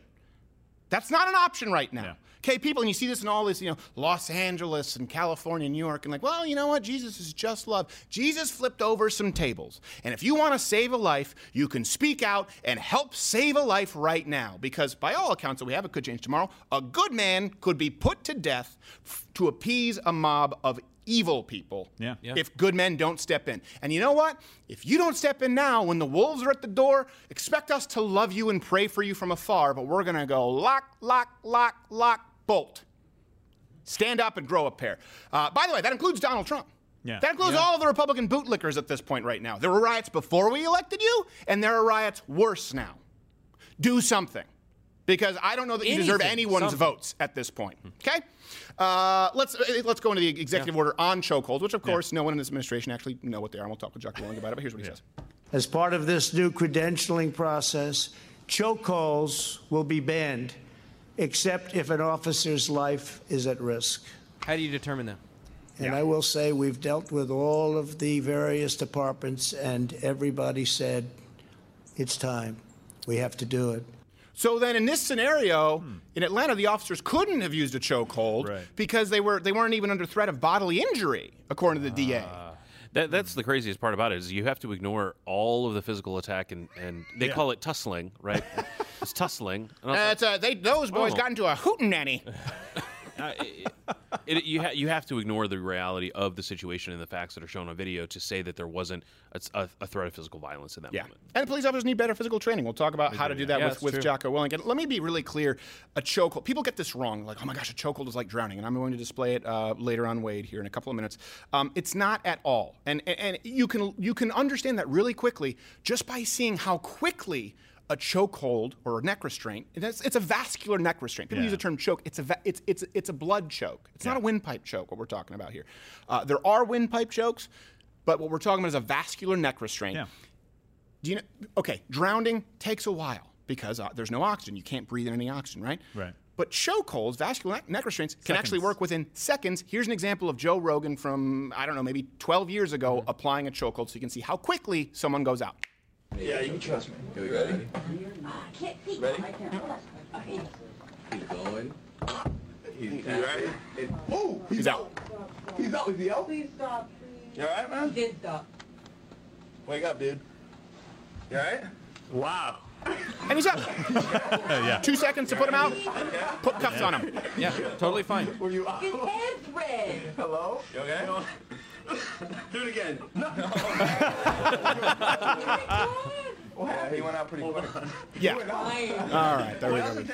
That's not an option right now. Okay, people, and you see this in all this, you know, Los Angeles and California, New York, and like, well, you know what? Jesus is just love. Jesus flipped over some tables. And if you want to save a life, you can speak out and help save a life right now. Because by all accounts that we have, it could change tomorrow. A good man could be put to death to appease a mob of evil people Yeah. Yeah. if good men don't step in. And you know what? If you don't step in now, when the wolves are at the door, expect us to love you and pray for you from afar, but we're going to go lock, lock, lock, lock, bolt. Stand up and grow a pair. Uh, by the way, that includes Donald Trump. Yeah. That includes Yeah. all the Republican bootlickers at this point right now. There were riots before we elected you, and there are riots worse now. Do something. Because I don't know that you deserve anyone's something. votes at this point. Okay? Uh, let's uh, let's go into the executive order on chokeholds, which of course no one in this administration actually know what they are. And we'll talk with Jocko Willink about it. But here's what he says. As part of this new credentialing process, chokeholds will be banned except if an officer's life is at risk. How do you determine that? And I will say we've dealt with all of the various departments, and everybody said, it's time. We have to do it. So then, in this scenario, in Atlanta, the officers couldn't have used a chokehold because they were they weren't even under threat of bodily injury, according to the DA. That, that's the craziest part about it is you have to ignore all of the physical attack and, and they Yeah. call it tussling, right? [laughs] it's tussling. And I was Uh, like, it's, uh, they, those boys Oh. got into a hootenanny. [laughs] Uh, it, it, you, ha- you have to ignore the reality of the situation and the facts that are shown on video to say that there wasn't a, a, a threat of physical violence in that Yeah. moment. And police officers need better physical training. We'll talk about how to do that Yeah, with, with true. Jocko Willink. And let me be really clear a chokehold, people get this wrong. Like, oh my gosh, a chokehold is like drowning. And I'm going to display it uh, later on Wade here in a couple of minutes. Um, it's not at all. And, and, and you, can, you can understand that really quickly just by seeing how quickly a choke hold or a neck restraint. It's, it's a vascular neck restraint. People Yeah. use the term choke. It's a va- it's it's it's a blood choke. It's not a windpipe choke. What we're talking about here. Uh, there are windpipe chokes, but what we're talking about is a vascular neck restraint. Yeah. Do you know? Okay, drowning takes a while because uh, there's no oxygen. You can't breathe in any oxygen, right? Right. But choke holds, vascular neck, restraints, can actually work within seconds. Here's an example of Joe Rogan from I don't know, maybe 12 years ago, Mm-hmm. applying a chokehold, so you can see how quickly someone goes out. Yeah, you can trust me. You ready? Ah, ready? Keep going. He's ready? Oh, He's out. He's out. Is he out? Please stop. You all right, man? He did stop. Wake up, dude. You all right? Wow. And he's up. [laughs] yeah. Two seconds to put him out. Put cuffs on him. Yeah, totally fine. Were you out? His head's red. Hello? You okay? [laughs] Do it again. No. [laughs] [laughs] Yeah, he went out pretty quick. Yeah. All right, there we go.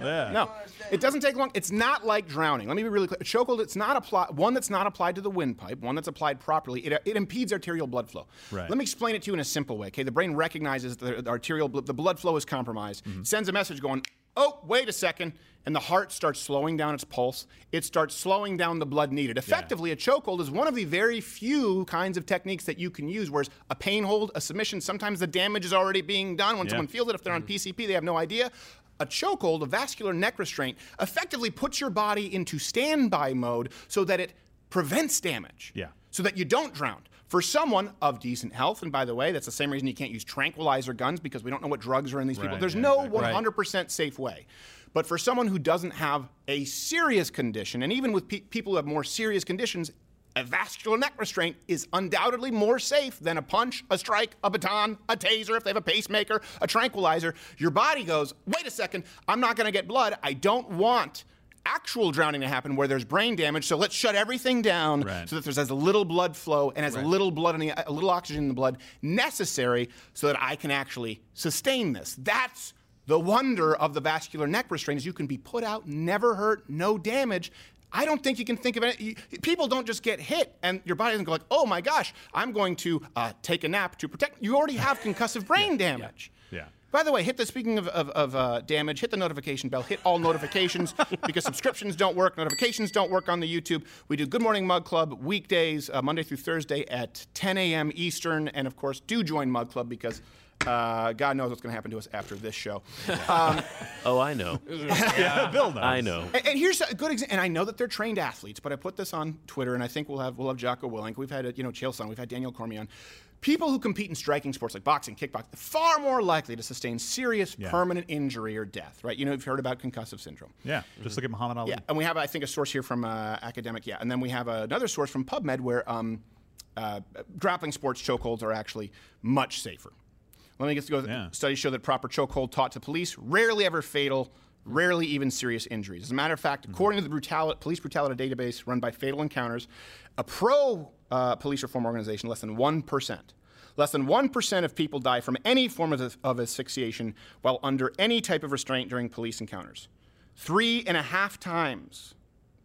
Yeah. No, it doesn't take long. It's not like drowning. Let me be really clear. Chokehold, it's not applied. One that's not applied to the windpipe. One that's applied properly. It, it impedes arterial blood flow. Right. Let me explain it to you in a simple way. Okay, the brain recognizes the, the arterial, the blood flow is compromised. Mm-hmm. Sends a message going, "Oh, wait a second. And the heart starts slowing down its pulse. It starts slowing down the blood needed. Effectively, a chokehold is one of the very few kinds of techniques that you can use. Whereas a pain hold, a submission, sometimes the damage is already being done. When Yeah. someone feels it, if they're on mm-hmm. PCP, they have no idea. A chokehold, a vascular neck restraint, effectively puts your body into standby mode so that it prevents damage. Yeah. So that you don't drown. For someone of decent health, and by the way, that's the same reason you can't use tranquilizer guns because we don't know what drugs are in these people. There's yeah, no exactly. 100% safe way. But for someone who doesn't have a serious condition, and even with pe- people who have more serious conditions, a vascular neck restraint is undoubtedly more safe than a punch, a strike, a baton, a taser, if they have a pacemaker, a tranquilizer. Your body goes, wait a second, I'm not going to get blood. I don't want actual drowning to happen where there's brain damage. So let's shut everything down Right. so that there's as little blood flow and as Right. little blood in the, a little oxygen in the blood necessary so that I can actually sustain this. That's the wonder of the vascular neck restraint is you can be put out, never hurt, no damage. I don't think you can think of it. People don't just get hit and your body doesn't go like, oh my gosh, I'm going to uh, take a nap to protect. You already have [laughs] concussive brain damage. Yeah. By the way, hit the speaking of, of, of uh, damage, hit the notification bell, hit all notifications [laughs] because subscriptions don't work, notifications don't work on the YouTube. We do Good Morning Mug Club weekdays, uh, Monday through Thursday at 10 a.m. Eastern, and of course, do join Mug Club because uh, God knows what's going to happen to us after this show. [laughs] Um, Oh, I know. [laughs] yeah, Bill knows. I know. and, and here's a good example. And I know that they're trained athletes, but I put this on Twitter, and I think we'll have we'll have Jocko Willink. We've had you know Chael Sonnen, we've had Daniel Cormier on. People who compete in striking sports like boxing, kickboxing, are far more likely to sustain serious Yeah. permanent injury or death. Right? You know, you've heard about concussive syndrome. Yeah. Just look at Muhammad Ali. Yeah, and we have, I think, a source here from uh, academic. Yeah, and then we have another source from PubMed where um, uh, grappling sports chokeholds are actually much safer. Let me just go. Yeah. Studies show that proper chokehold taught to police rarely ever fatal, rarely even serious injuries. As a matter of fact, according to the brutality, police brutality database run by Fatal Encounters, a pro uh, police reform organization, less than one percent. Less than 1% of people die from any form of, of asphyxiation while under any type of restraint during police encounters. Three and a half times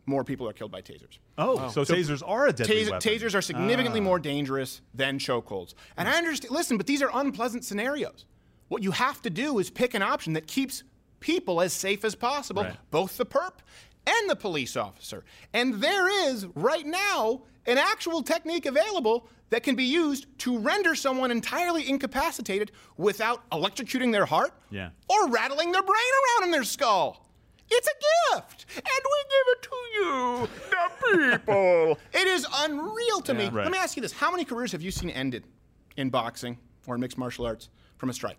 more people are killed by tasers. Oh, so tasers are a deadly Taser- weapon. Tasers are significantly Ah. more dangerous than chokeholds. And I understand, listen, but these are unpleasant scenarios. What you have to do is pick an option that keeps people as safe as possible, Right. both the perp and the police officer. And there is, right now, an actual technique available that can be used to render someone entirely incapacitated without electrocuting their heart Yeah. or rattling their brain around in their skull. It's a gift, and we give it to you, the [laughs] people. it is unreal to me. Right. Let me ask you this: How many careers have you seen ended in boxing or in mixed martial arts from a strike?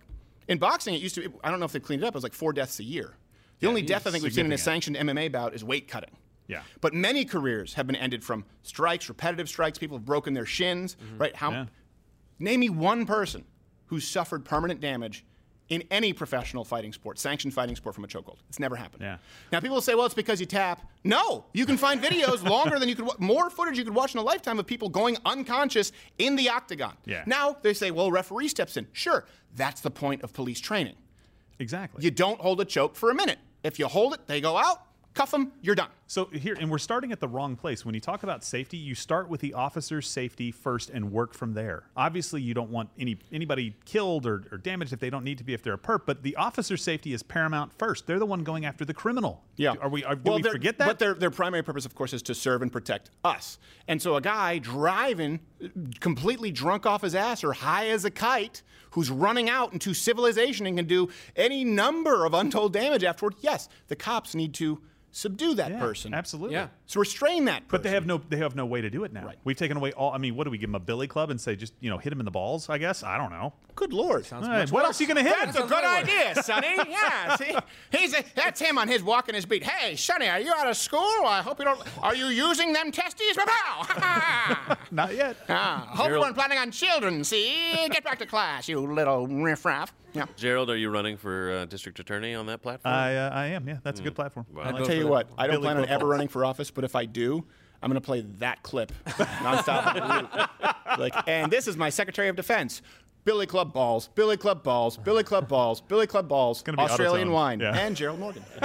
In boxing, it used to. Be, I don't know if they cleaned it up. It was like four deaths a year. The only death I think we've seen in a sanctioned MMA bout is weight cutting. Yeah. But many careers have been ended from strikes, repetitive strikes. People have broken their shins. Right? How? Yeah. Name me one person who's suffered permanent damage in any professional fighting sport, sanctioned fighting sport from a chokehold. It's never happened. Yeah. Now people will say, well, it's because you tap. No, you can find videos [laughs] longer than you could, more footage you could watch in a lifetime of people going unconscious in the octagon. Yeah. Now they say, well, referee steps in. Sure, that's the point of police training. Exactly. You don't hold a choke for a minute. If you hold it, they go out, cuff them, you're done. So here, and we're starting at the wrong place. When you talk about safety, you start with the officer's safety first and work from there. Obviously, you don't want any anybody killed or, or damaged if they don't need to be if they're a perp. But the officer's safety is paramount first. They're the one going after the criminal. Yeah. Are we? Are, do well, we forget that? But their, their primary purpose, of course, is to serve and protect us. And so a guy driving completely drunk off his ass or high as a kite who's running out into civilization and can do any number of untold damage afterward, yes, the cops need to subdue that Yeah, person. absolutely. Yeah. So restrain that person. But they have no they have no way to do it now. Right. We've taken away all. I mean, what do we give them a billy club and say just you know hit him in the balls? I guess I don't know. Good lord. Sounds All right, what else are you gonna hit? That's a good idea, Sonny. [laughs] Yeah, see, he's a, that's him on his walking his beat. Hey, Sonny, are you out of school? I hope you don't. Are you using them testes? Pow! Not yet. Ah, hope you weren't planning on children. See, get back to class, you little riffraff. Yeah. Gerald, are you running for uh, district attorney on that platform? I uh, I am. Yeah, that's a good platform. Well, I I'll like tell it. you what, I don't Billy plan on Club ever running for office, but if I do, I'm going to play that clip [laughs] nonstop. on the loop. like, and this is my Secretary of Defense. Billy Club balls, Billy Club balls, Billy Club balls, Billy Club balls, be Australian auto-tone. wine, Yeah. and Gerald Morgan. [laughs]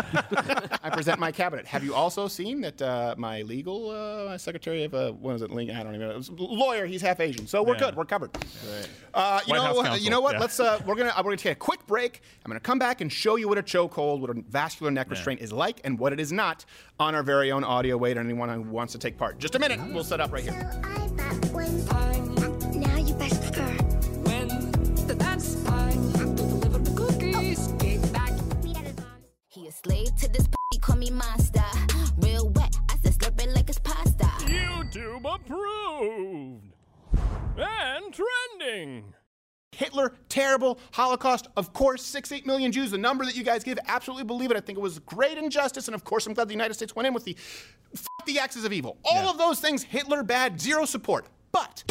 I present my cabinet. Have you also seen that uh, my legal uh, my Secretary of uh, what is it? Ling- I don't even know. Lawyer. He's half Asian, so we're Yeah. good. We're covered. Uh, you White know, House what- you know what? yeah. Let's uh, we're gonna we're gonna take a quick break. I'm gonna come back and show you what a chokehold, what a vascular neck restraint is like, and what it is not on our very own audio Wade. Anyone who wants to take part. Just a minute. We'll set up right here. Slave to this p- call me monster. Real wet, I said slurp it like it's pasta. YouTube approved. And trending. Hitler, terrible, Holocaust, of course, six, eight million Jews, the number that you guys give, absolutely believe it. I think it was great injustice, and of course, I'm glad the United States went in with the f the axis of evil. All of those things, Hitler bad, zero support. But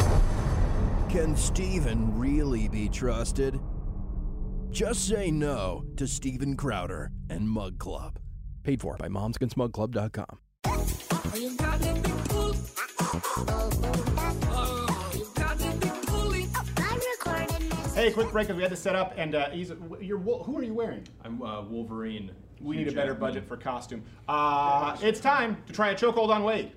Can Steven really be trusted? Just say no to Steven Crowder and Mug Club. Paid for by momsagainstmugclub.com. You got to be cool. You got to be cooling. I'm recording this. hey, quick break because we had to set up, and uh, he's, you're, who are you wearing? I'm uh, Wolverine. We need a better budget for costume. Uh, it's time to try a chokehold on Wade.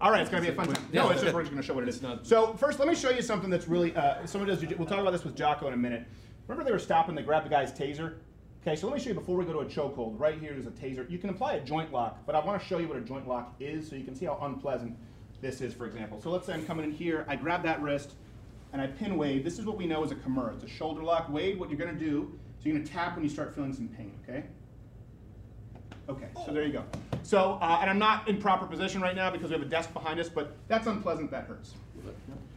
All right, it's gonna be a fun time. No, it's just we're just gonna show what it is. So first, let me show you something that's really. Uh, someone does. We'll talk about this with Jocko in a minute. Remember they were stopping. They grabbed the guy's taser. Okay, so let me show you before we go to a chokehold. Right here is a taser. You can apply a joint lock, but I want to show you what a joint lock is, so you can see how unpleasant this is. For example, so let's say I'm coming in here. I grab that wrist and I pin Wade. This is what we know as a Kimura. It's a shoulder lock. Wade, what you're gonna do So you're gonna tap when you start feeling some pain. Okay. Okay, so there you go. So, uh, and I'm not in proper position right now because we have a desk behind us, but that's unpleasant. That hurts.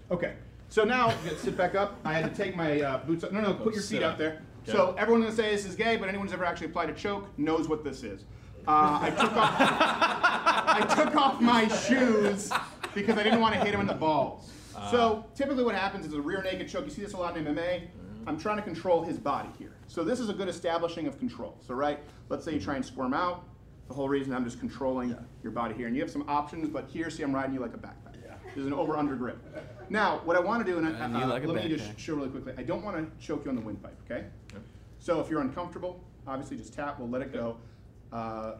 Okay, so now sit back up. I had to take my uh, boots up. No, no, put your feet up. there. So everyone's gonna say this is gay, but anyone who's ever actually applied a choke knows what this is. Uh, I took off. [laughs] I took off my shoes because I didn't want to hit him in the balls. so typically, what happens is a rear naked choke. You see this a lot in MMA. I'm trying to control his body here. So this is a good establishing of control. So right, let's say you try and squirm out. The whole reason I'm just controlling your body here, and you have some options. But here, see, I'm riding you like a backpack. Yeah. There's an over under grip. Now, what I want to do, and I, Riding you uh, like let me just show really quickly. I don't want to choke you on the windpipe. Okay. Yep. So if you're uncomfortable, obviously just tap. We'll let it go. Uh,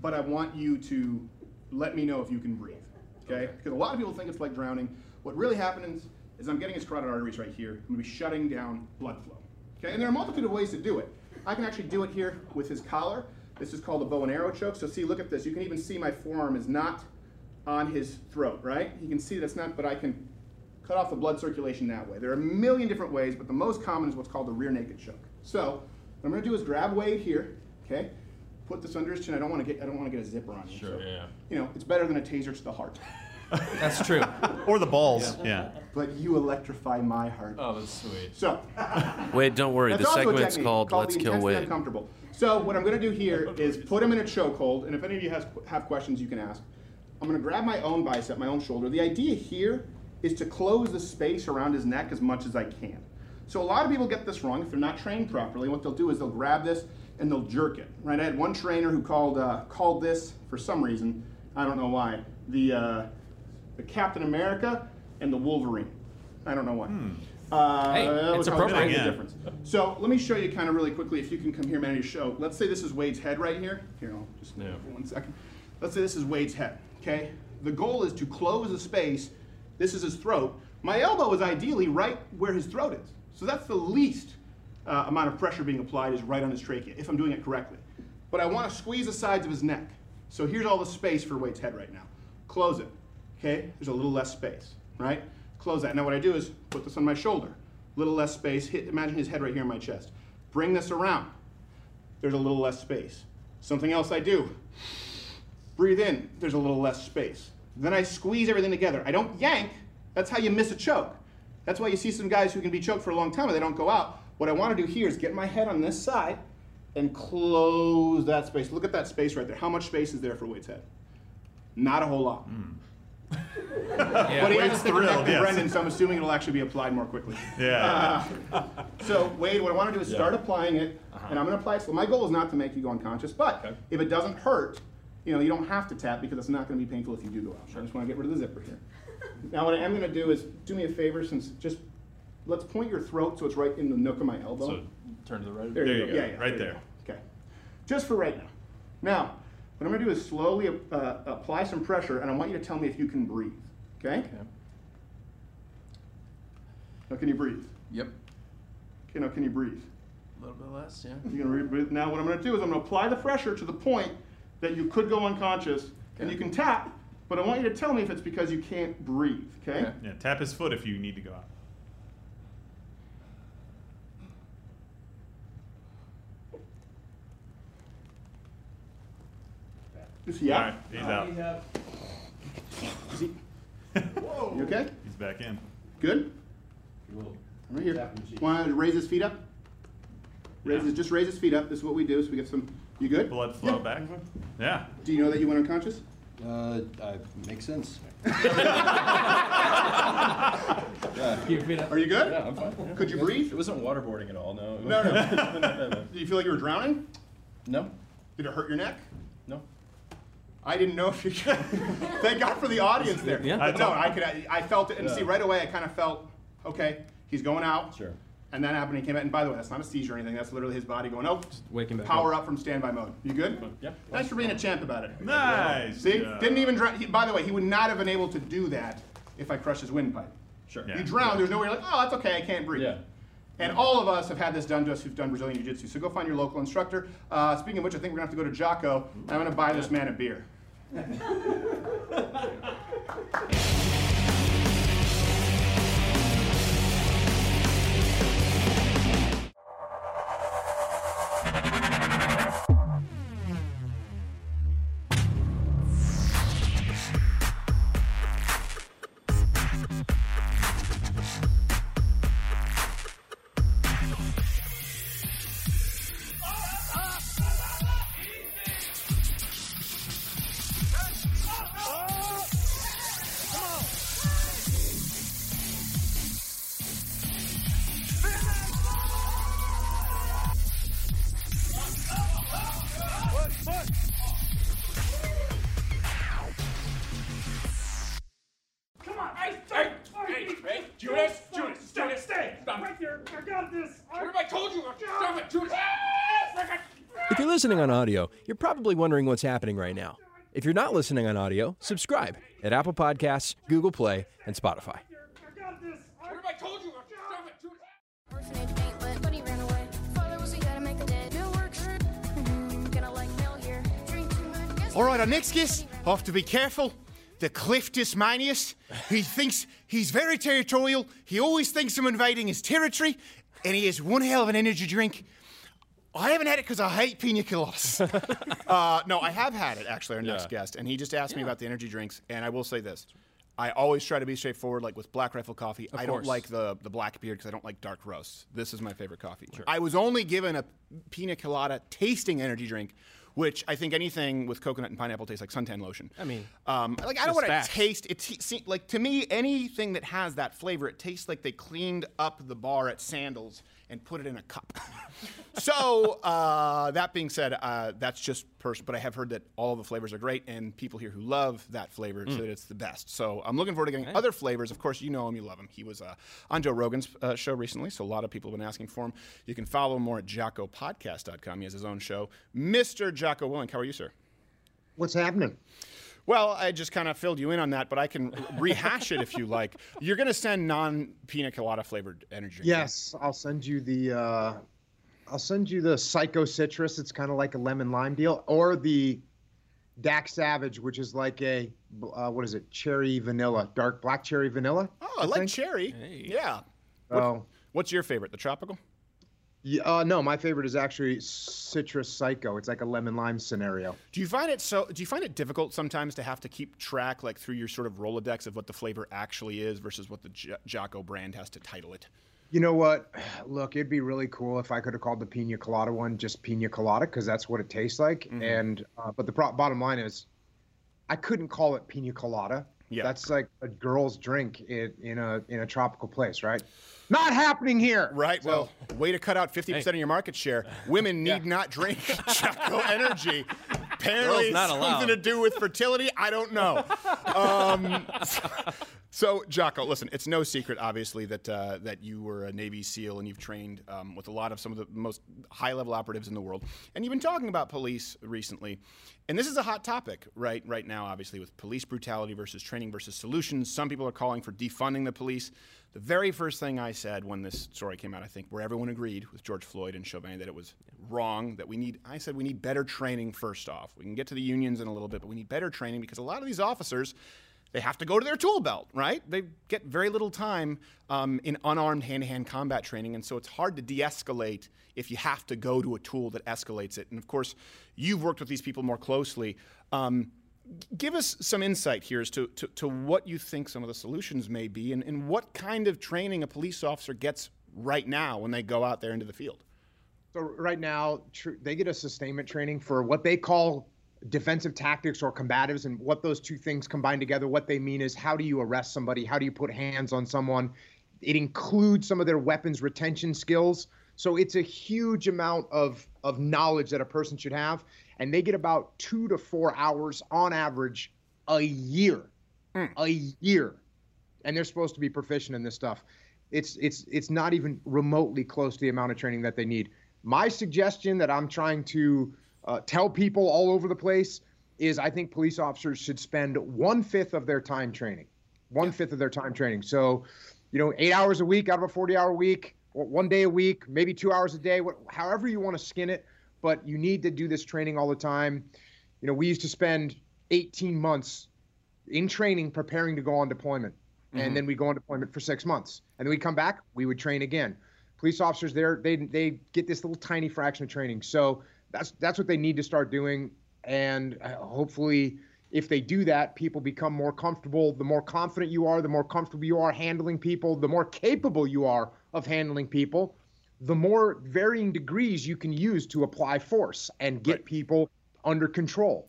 but I want you to let me know if you can breathe. Okay? Because a lot of people think it's like drowning. What really happens is I'm getting his carotid arteries right here. I'm going to be shutting down blood flow. Okay? And there are a multitude of ways to do it. I can actually do it here with his collar. This is called a bow and arrow choke. So see, look at this. You can even see my forearm is not on his throat, right? You can see that's not, but I can cut off the blood circulation that way. There are a million different ways, but the most common is what's called the rear naked choke. So what I'm going to do is grab Wade here, okay? Put this under his chin. I don't want to get I don't want to get a zipper on you. Sure, so, yeah. You know, it's better than a taser to the heart. [laughs] That's true. or the balls. Yeah. But you electrify my heart. Oh, that's sweet. So [laughs] Wait, don't worry. That's The also a segment's technique called Let's the Kill intensely Wade. Uncomfortable. So what I'm going to do here is put him in a chokehold, and if any of you has, have questions, you can ask. I'm going to grab my own bicep, my own shoulder. The idea here is to close the space around his neck as much as I can. So a lot of people get this wrong if they're not trained properly. What they'll do is they'll grab this and they'll jerk it. Right? I had one trainer who called uh, called this for some reason, I don't know why, the uh, the Captain America and the Wolverine. I don't know why. Uh, Hey, it's appropriate. The Yeah. difference. So let me show you kind of really quickly, if you can come here, man, to show. Let's say this is Wade's head right here. Here, I'll just Yeah. for one second. Let's say this is Wade's head. Okay. The goal is to close the space. This is his throat. My elbow is ideally right where his throat is. So that's the least uh, amount of pressure being applied is right on his trachea, if I'm doing it correctly. But I want to squeeze the sides of his neck. So here's all the space for Wade's head right now. Close it. Okay. There's a little less space, right? Close that. Now what I do is put this on my shoulder. Little less space. Hit, imagine his head right here in my chest. Bring this around. There's a little less space. Something else I do. Breathe in. There's a little less space. Then I squeeze everything together. I don't yank. That's how you miss a choke. That's why you see some guys who can be choked for a long time and they don't go out. What I want to do here is get my head on this side and close that space. Look at that space right there. How much space is there for Wade's head? Not a whole lot. Hmm. But he has to stick it thrilled, to yes. Brendan, so I'm assuming it'll actually be applied more quickly. Yeah. Uh, so Wade, what I want to do is Yeah. start applying it, and I'm going to apply it. So my goal is not to make you go unconscious, but if it doesn't hurt, you know, you don't have to tap because it's not going to be painful if you do go out. I just want to get rid of the zipper here. [laughs] Now what I am going to do is do me a favor, since just let's point your throat so it's right in the nook of my elbow. So turn to the right. There, you There go. you go. Yeah, yeah, Right you there. Okay. Just for right now. Now, what I'm going to do is slowly uh, apply some pressure, and I want you to tell me if you can breathe. Okay? Now, can you breathe? Yep. Okay, now can you breathe? A little bit less, yeah. You're gonna breathe. Now, what I'm gonna do is I'm gonna apply the pressure to the point that you could go unconscious, and you can tap, but I want you to tell me if it's because you can't breathe. Okay? Yeah, tap his foot if you need to go out. Is he All out? right, he's out. Is he? [laughs] Whoa. You okay? He's back in. Good. I'm right here. Want to raise his feet up? Raise his, just raise his feet up. This is what we do. So we get some. You good? Blood flow back. Yeah. Do you know that you went unconscious? Uh, uh, makes sense. [laughs] Are you good? Yeah, I'm fine. Could you breathe? It wasn't waterboarding at all, [laughs] no. No, no. Do you feel like you were drowning? No. Did it hurt your neck? No. I didn't know if you. Could. [laughs] Thank God for the audience there. Yeah. But no, I could. I, I felt it, and Yeah. see right away. I kind of felt, okay, he's going out. Sure. And that happened. He came out, and by the way, that's not a seizure or anything. That's literally his body going, oh, waking back power up from standby mode. You good? Yeah. Thanks for being a champ about it. Nice See, job. didn't even drown. He, by the way, he would not have been able to do that if I crushed his windpipe. Sure. Yeah. You drown. There's no way you're like, oh, that's okay. I can't breathe. Yeah. And all of us have had this done to us who've done Brazilian Jiu-Jitsu. So go find your local instructor. Uh, speaking of which, I think we're gonna have to go to Jocko. And I'm gonna buy this man a beer. [laughs] listening on audio, you're probably wondering what's happening right now. If you're not listening on audio, subscribe at Apple Podcasts, Google Play, and Spotify. What have I told you? Stop it, Judas. All right, our next guest, I have to be careful. The Cleftus Manius. He thinks he's very territorial. He always thinks I'm invading his territory, and he has one hell of an energy drink. I haven't had it because I hate pina coladas. [laughs] Uh, no, I have had it actually. Our next guest, and he just asked me about the energy drinks, and I will say this: I always try to be straightforward. Like with Black Rifle coffee, Of I course. don't like the the black beard because I don't like dark roasts. This is my favorite coffee. I was only given a pina colada tasting energy drink. Which I think anything with coconut and pineapple tastes like suntan lotion. I mean, um, like I don't want to taste. It t- see, like to me, anything that has that flavor, it tastes like they cleaned up the bar at Sandals and put it in a cup. [laughs] so uh, that being said, uh, that's just person. But I have heard that all the flavors are great, and people here who love that flavor say Mm. that it's the best. So I'm looking forward to getting other flavors. Of course, you know him, you love him. He was uh, on Joe Rogan's uh, show recently, so a lot of people have been asking for him. You can follow him more at JockoPodcast.com. He has his own show, Mr. Jocko Willink. How are you, sir? What's happening? Well, I just kind of filled you in on that, but I can rehash it if you like. [laughs] You're going to send non pina colada flavored energy. drink, Yes, I'll send you the. Uh, I'll send you the Psycho Citrus. It's kind of like a lemon lime deal, or the Dax Savage, which is like a uh, what is it? Cherry vanilla, dark black cherry vanilla. Oh, I, like cherry. Yeah. What- Oh. what's your favorite? The tropical? Yeah, uh, no, my favorite is actually Citrus Psycho. It's like a lemon lime scenario. Do you find it so? Do you find it difficult sometimes to have to keep track, like through your sort of Rolodex, of what the flavor actually is versus what the J- Jocko brand has to title it? You know what? [sighs] Look, it'd be really cool if I could have called the pina colada one just pina colada because that's what it tastes like. Mm-hmm. And uh, but the pro- bottom line is, I couldn't call it pina colada Yeah. That's like a girl's drink in, in a in a tropical place, right? Not happening here. Right. Well, way to cut out 50% of your market share. Women [laughs] need not drink [laughs] Jocko Energy. Apparently, Girls not something allowed. to do with fertility. I don't know. Um, [laughs] so, Jocko, listen, it's no secret, obviously, that uh, that you were a Navy SEAL and you've trained um, with a lot of some of the most high-level operatives in the world, and you've been talking about police recently. And this is a hot topic right right now, obviously, with police brutality versus training versus solutions. Some people are calling for defunding the police. The very first thing I said when this story came out, I think, where everyone agreed with George Floyd and Chauvin that it was wrong, that we need, I said we need better training first off. We can get to the unions in a little bit, but we need better training because a lot of these officers, they have to go to their tool belt, right? They get very little time um, in unarmed hand to hand combat training, and so it's hard to de escalate if you have to go to a tool that escalates it. And of course, you've worked with these people more closely. Um, give us some insight here as to, to, to what you think some of the solutions may be and, and what kind of training a police officer gets right now when they go out there into the field. So right now, tr- they get a sustainment training for what they call defensive tactics or combatives, and what those two things combine together. What they mean is how do you arrest somebody? How do you put hands on someone? It includes some of their weapons retention skills. So it's a huge amount of of knowledge that a person should have, and they get about two to four hours on average a year, hmm. a year, and they're supposed to be proficient in this stuff. It's it's it's not even remotely close to the amount of training that they need. My suggestion that I'm trying to uh, tell people all over the place is I think police officers should spend one fifth of their time training, one fifth of their time training. So, you know, eight hours a week out of a 40 hour week, or one day a week, maybe two hours a day, what, however you want to skin it. But you need to do this training all the time. You know, we used to spend 18 months in training preparing to go on deployment. Mhm. And then we go on deployment for six months. And then we come back, we would train again. Police officers there, they they get this little tiny fraction of training. So that's that's what they need to start doing. And uh, hopefully, if they do that, people become more comfortable. The more confident you are, the more comfortable you are handling people, the more capable you are of handling people, the more varying degrees you can use to apply force and get people under control.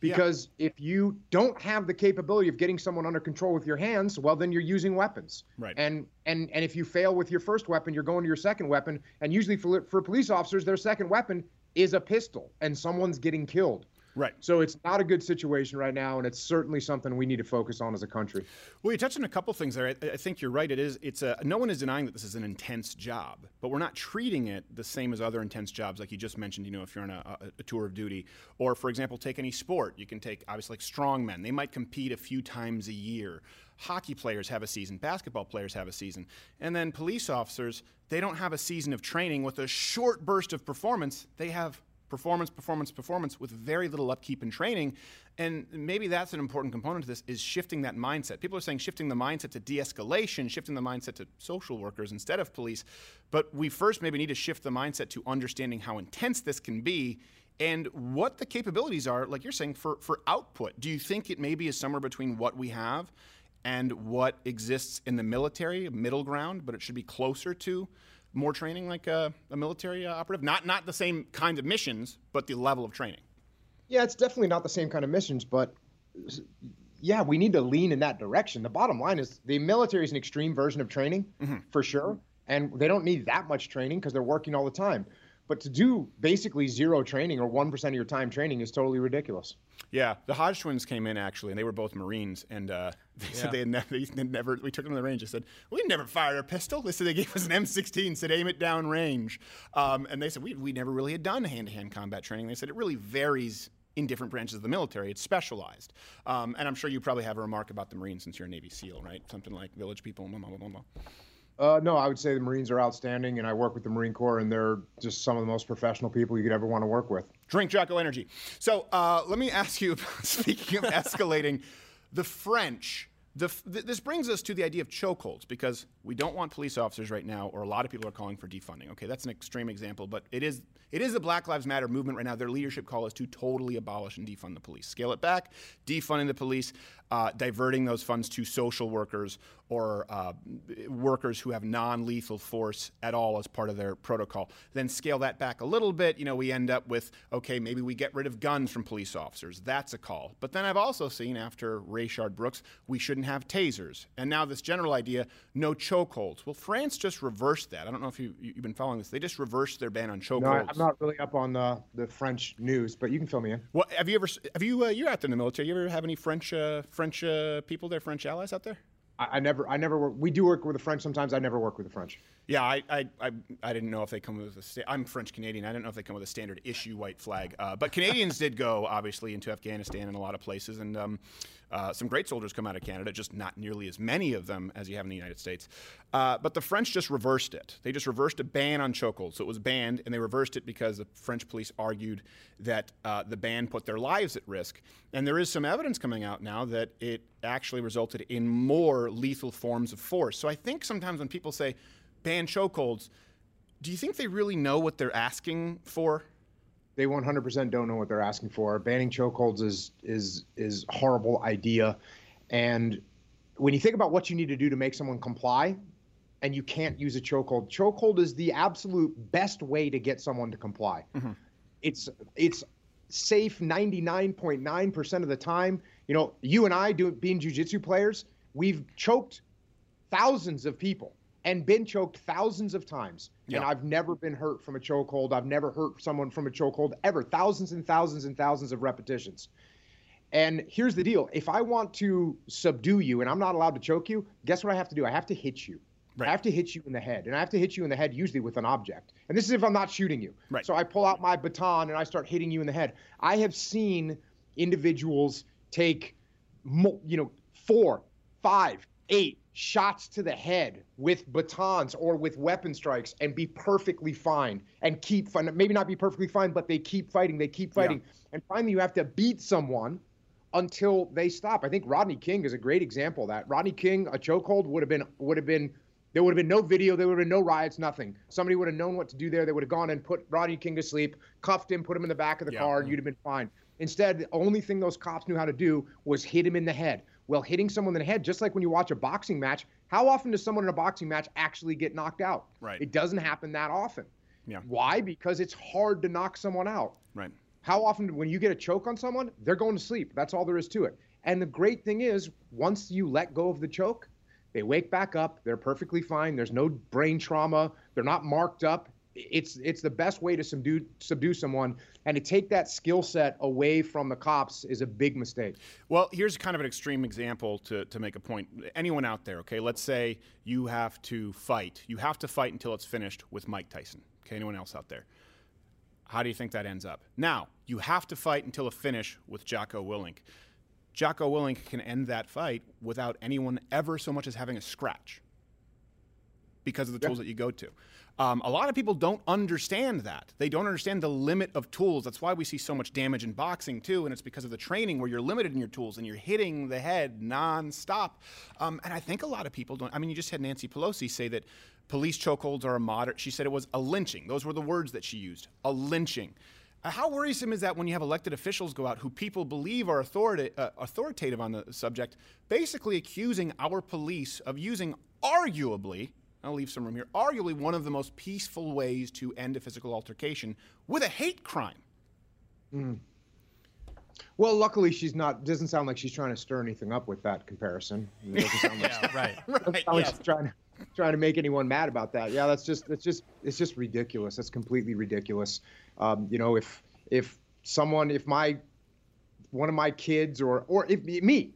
Because if you don't have the capability of getting someone under control with your hands, well, then you're using weapons. Right. And and and if you fail with your first weapon, you're going to your second weapon. And usually for for police officers, their second weapon is a pistol, and someone's getting killed. Right. So it's not a good situation right now, and it's certainly something we need to focus on as a country. Well, you touched on a couple things there. I, I think you're right. It is. It's a. No one is denying that this is an intense job, but we're not treating it the same as other intense jobs, like you just mentioned. You know, if you're on a, a, a tour of duty, or for example, take any sport. You can take obviously like strongmen. They might compete a few times a year. Hockey players have a season. Basketball players have a season, and then police officers. They don't have a season of training with a short burst of performance. They have performance performance performance with very little upkeep and training and maybe that's an important component to this is shifting that mindset people are saying shifting the mindset to de-escalation shifting the mindset to social workers instead of police but we first maybe need to shift the mindset to understanding how intense this can be and what the capabilities are like you're saying for, for output do you think it maybe is somewhere between what we have and what exists in the military middle ground but it should be closer to more training like a, a military uh, operative? Not not the same kind of missions, but the level of training. Yeah, it's definitely not the same kind of missions, but yeah, we need to lean in that direction. The bottom line is the military is an extreme version of training for sure, and they don't need that much training because they're working all the time. But to do basically zero training or one percent of your time training is totally ridiculous. Yeah, the Hodge twins came in actually, and they were both Marines, and uh, [laughs] they Yeah. said they had never, they had never. We took them to the range. They said we never fired a pistol. They said they gave us an M16, said aim it down range, um, and they said we we never really had done hand-to-hand combat training. They said it really varies in different branches of the military. It's specialized, um, and I'm sure you probably have a remark about the Marines since you're a Navy SEAL, right? Something like village people. Blah, blah, blah, blah, blah. Uh, no, I would say the Marines are outstanding, and I work with the Marine Corps, and they're just some of the most professional people you could ever want to work with. Drink Jocko Energy. So uh, let me [laughs] ask you, about, speaking of escalating, the French. The, th- this brings us to the idea of chokeholds because we don't want police officers right now, or a lot of people are calling for defunding. Okay, that's an extreme example, but it is It is the Black Lives Matter movement right now. Their leadership call is to totally abolish and defund the police, scale it back, defunding the police, uh, diverting those funds to social workers or uh, workers who have non-lethal force at all as part of their protocol. Then scale that back a little bit. You know, we end up with okay, maybe we get rid of guns from police officers. That's a call. But then I've also seen after Rayshard Brooks, we shouldn't have tasers, and now this general idea, no chokeholds. Well, France just reversed that. I don't know if you, you've been following this. They just reversed their ban on chokeholds. No, I'm not really up on the, the French news, but you can fill me in. What have you ever? Have you? Uh, you're out there in the military. You ever have any French uh, French uh, people there, French allies out there? I, I never, I never work. We do work with the French sometimes. I never work with the French. Yeah, I, I, I, I didn't know if they come with a. Sta- I'm French Canadian. I didn't know if they come with a standard issue white flag. Uh, but Canadians [laughs] did go obviously into Afghanistan and a lot of places, and um, uh, some great soldiers come out of Canada. Just not nearly as many of them as you have in the United States. Uh, but the French just reversed it. They just reversed a ban on chokeholds. So it was banned, and they reversed it because the French police argued that uh, the ban put their lives at risk. And there is some evidence coming out now that it actually resulted in more lethal forms of force. So I think sometimes when people say ban chokeholds, do you think they really know what they're asking for? They 100% don't know what they're asking for. Banning chokeholds is is is horrible idea, and when you think about what you need to do to make someone comply, and you can't use a chokehold, chokehold is the absolute best way to get someone to comply. Mm-hmm. It's it's safe 99.9% of the time. You know, you and I do being jujitsu players, we've choked thousands of people and been choked thousands of times. And I've never been hurt from a chokehold. I've never hurt someone from a chokehold ever. Thousands and thousands and thousands of repetitions. And here's the deal if I want to subdue you and I'm not allowed to choke you, guess what I have to do? I have to hit you. I have to hit you in the head. And I have to hit you in the head usually with an object. And this is if I'm not shooting you. Right. So I pull out my baton and I start hitting you in the head. I have seen individuals take, you know, four, five, eight shots to the head with batons or with weapon strikes and be perfectly fine and keep fun. Maybe not be perfectly fine, but they keep fighting. They keep fighting. And finally, you have to beat someone until they stop. I think Rodney King is a great example of that. Rodney King, a chokehold would have been would have been there would have been no video, there would have been no riots, nothing. Somebody would have known what to do there. They would have gone and put Rodney King to sleep, cuffed him, put him in the back of the car, and you'd have been fine. Instead, the only thing those cops knew how to do was hit him in the head. Well, hitting someone in the head, just like when you watch a boxing match, how often does someone in a boxing match actually get knocked out? Right. It doesn't happen that often. Yeah. Why? Because it's hard to knock someone out. Right. How often, when you get a choke on someone, they're going to sleep. That's all there is to it. And the great thing is, once you let go of the choke, they wake back up. They're perfectly fine. There's no brain trauma. They're not marked up. It's it's the best way to subdue subdue someone, and to take that skill set away from the cops is a big mistake. Well, here's kind of an extreme example to, to make a point. Anyone out there, okay, let's say you have to fight. You have to fight until it's finished with Mike Tyson. Okay, anyone else out there? How do you think that ends up? Now, you have to fight until a finish with Jocko Willink. Jocko Willink can end that fight without anyone ever so much as having a scratch because of the tools that you go to. Um, a lot of people don't understand that. They don't understand the limit of tools. That's why we see so much damage in boxing, too. And it's because of the training where you're limited in your tools and you're hitting the head nonstop. Um, and I think a lot of people don't. I mean, you just had Nancy Pelosi say that police chokeholds are a moderate. She said it was a lynching. Those were the words that she used a lynching. Uh, how worrisome is that when you have elected officials go out who people believe are authorita- uh, authoritative on the subject, basically accusing our police of using arguably, I'll leave some room here, arguably one of the most peaceful ways to end a physical altercation with a hate crime? Mm. Well, luckily she's not. Doesn't sound like she's trying to stir anything up with that comparison. It doesn't sound like, [laughs] Yeah, right. [laughs] doesn't like trying to trying to make anyone mad about that. Yeah, that's just that's just it's just ridiculous. That's completely ridiculous. Um, you know, if if someone, if my one of my kids or or if me,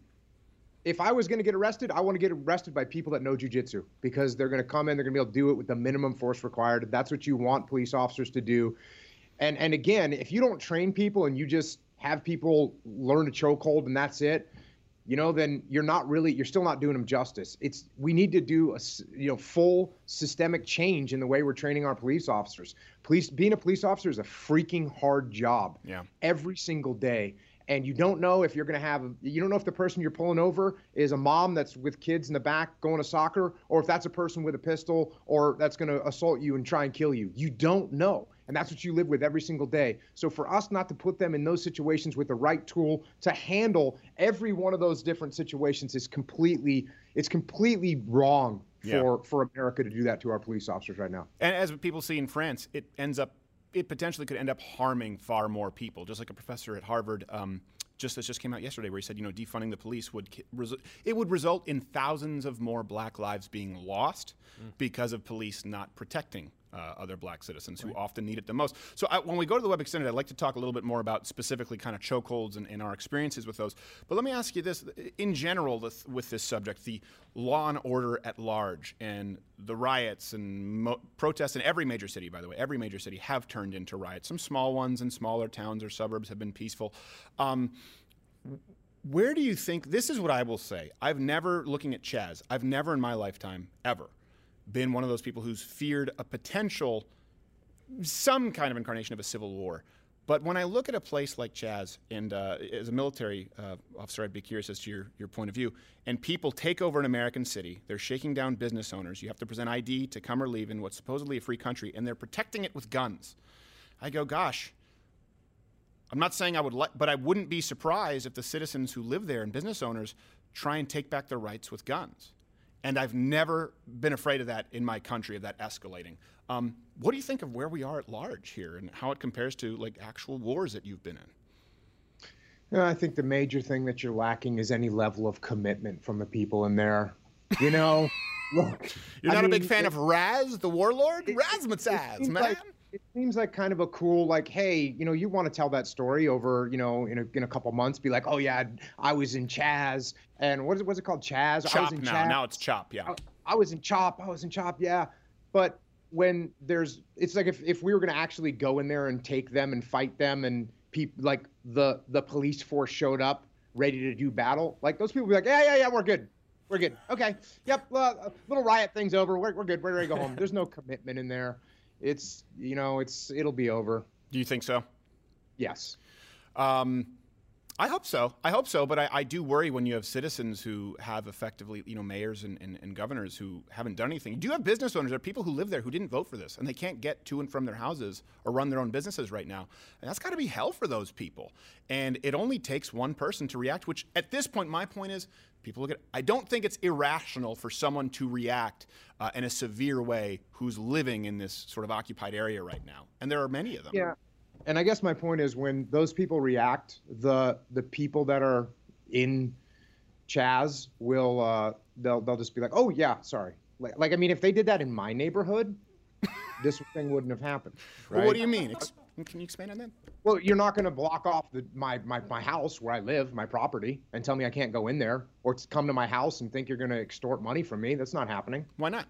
if I was going to get arrested, I want to get arrested by people that know jujitsu because they're going to come in, they're going to be able to do it with the minimum force required. That's what you want police officers to do. And and again, if you don't train people and you just have people learn a chokehold and that's it, you know, then you're not really you're still not doing them justice. It's we need to do a you know full systemic change in the way we're training our police officers. Police being a police officer is a freaking hard job. Yeah. Every single day. And you don't know if you're going to have, you don't know if the person you're pulling over is a mom that's with kids in the back going to soccer, or if that's a person with a pistol or that's going to assault you and try and kill you. You don't know. And that's what you live with every single day. So for us not to put them in those situations with the right tool to handle every one of those different situations is completely it's completely wrong Yeah. for for America to do that to our police officers right now. And as people see in France, it ends up, it potentially could end up harming far more people. Just like a professor at Harvard, um, just this just came out yesterday, where he said, you know, defunding the police would ki- resu- it would result in thousands of more black lives being lost because of police not protecting. Uh, other black citizens who often need it the most. So, I, when we go to the Web Extended, I'd like to talk a little bit more about specifically kind of chokeholds and, and our experiences with those. But let me ask you this in general, with, with this subject, the law and order at large and the riots and mo- protests in every major city, by the way, every major city have turned into riots. Some small ones in smaller towns or suburbs have been peaceful. Um, where do you think this is what I will say? I've never, looking at Chaz, I've never in my lifetime, ever, been one of those people who's feared a potential, some kind of incarnation of a civil war. But when I look at a place like Chaz, and uh, as a military uh, officer, I'd be curious as to your, your point of view, and people take over an American city, they're shaking down business owners, you have to present ID to come or leave in what's supposedly a free country, and they're protecting it with guns. I go, gosh, I'm not saying I would let, but I wouldn't be surprised if the citizens who live there and business owners try and take back their rights with guns. And I've never been afraid of that in my country, of that escalating. Um, what do you think of where we are at large here and how it compares to like actual wars that you've been in? You know, I think the major thing that you're lacking is any level of commitment from the people in there. You know, [laughs] look. You're I not a big fan it- of Raz, the warlord? Razmataz, man. like- it seems like kind of a cool, like, hey, you know, you want to tell that story over, you know, in a, in a couple months, be like, oh yeah, I was in Chaz, and what is it, what's it called, Chaz? I was Chop in now. Chaz. Now it's Chop, yeah. I was in Chop. I was in Chop. Yeah, but when there's, it's like if, if we were gonna actually go in there and take them and fight them, and people like the the police force showed up ready to do battle, like those people be like, yeah, yeah, yeah, we're good. We're good. Okay. Yep. Uh, little riot thing's over. We're, we're good. We're ready to go home. There's no commitment in there. It's you know it's it'll be over. Do you think so? Yes. Um, I hope so. I hope so. But I, I do worry when you have citizens who have effectively, you know, mayors and, and, and governors who haven't done anything. You do have business owners. There are people who live there who didn't vote for this and they can't get to and from their houses or run their own businesses right now. And that's got to be hell for those people. And it only takes one person to react, which at this point, my point is people look at I don't think it's irrational for someone to react uh, in a severe way who's living in this sort of occupied area right now. And there are many of them. Yeah. And I guess my point is when those people react, the the people that are in Chaz will uh, they'll they'll just be like, oh yeah, sorry. Like, like I mean, if they did that in my neighborhood, [laughs] this thing wouldn't have happened. Well, what do you mean? Ex- can you expand on that? Well, you're not going to block off the, my, my my house where I live, my property, and tell me I can't go in there, or come to my house and think you're going to extort money from me. That's not happening. Why not?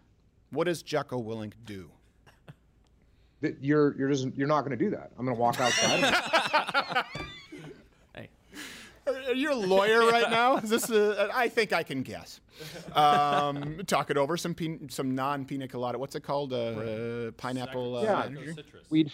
What does Jocko Willink do? That you're you're just you're not going to do that. I'm going to walk outside. Hey, are you a lawyer right now? [laughs] Is this? A, I think I can guess. Um, talk it over. Some pin, some non pina colada. What's it called? Uh, uh, pineapple. Uh, yeah, energy? weed.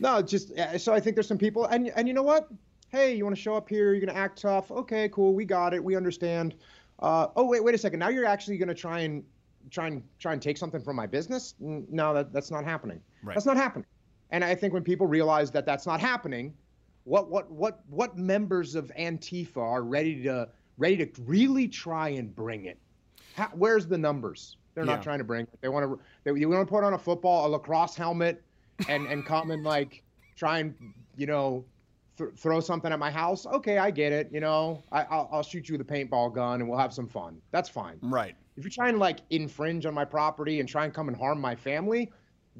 No, just uh, so I think there's some people, and and you know what? Hey, you want to show up here? You're gonna act tough. Okay, cool. We got it. We understand. Uh, oh wait, wait a second. Now you're actually gonna try and try and try and take something from my business? No, that that's not happening. Right. That's not happening. And I think when people realize that that's not happening, what what what what members of Antifa are ready to ready to really try and bring it? How, where's the numbers? They're Yeah. not trying to bring it. They want to. They, you want to put on a football, a lacrosse helmet, and and come and like try and you know th- throw something at my house. Okay, I get it. You know, I, I'll, I'll shoot you with a paintball gun and we'll have some fun. That's fine. Right. If you try and like infringe on my property and try and come and harm my family,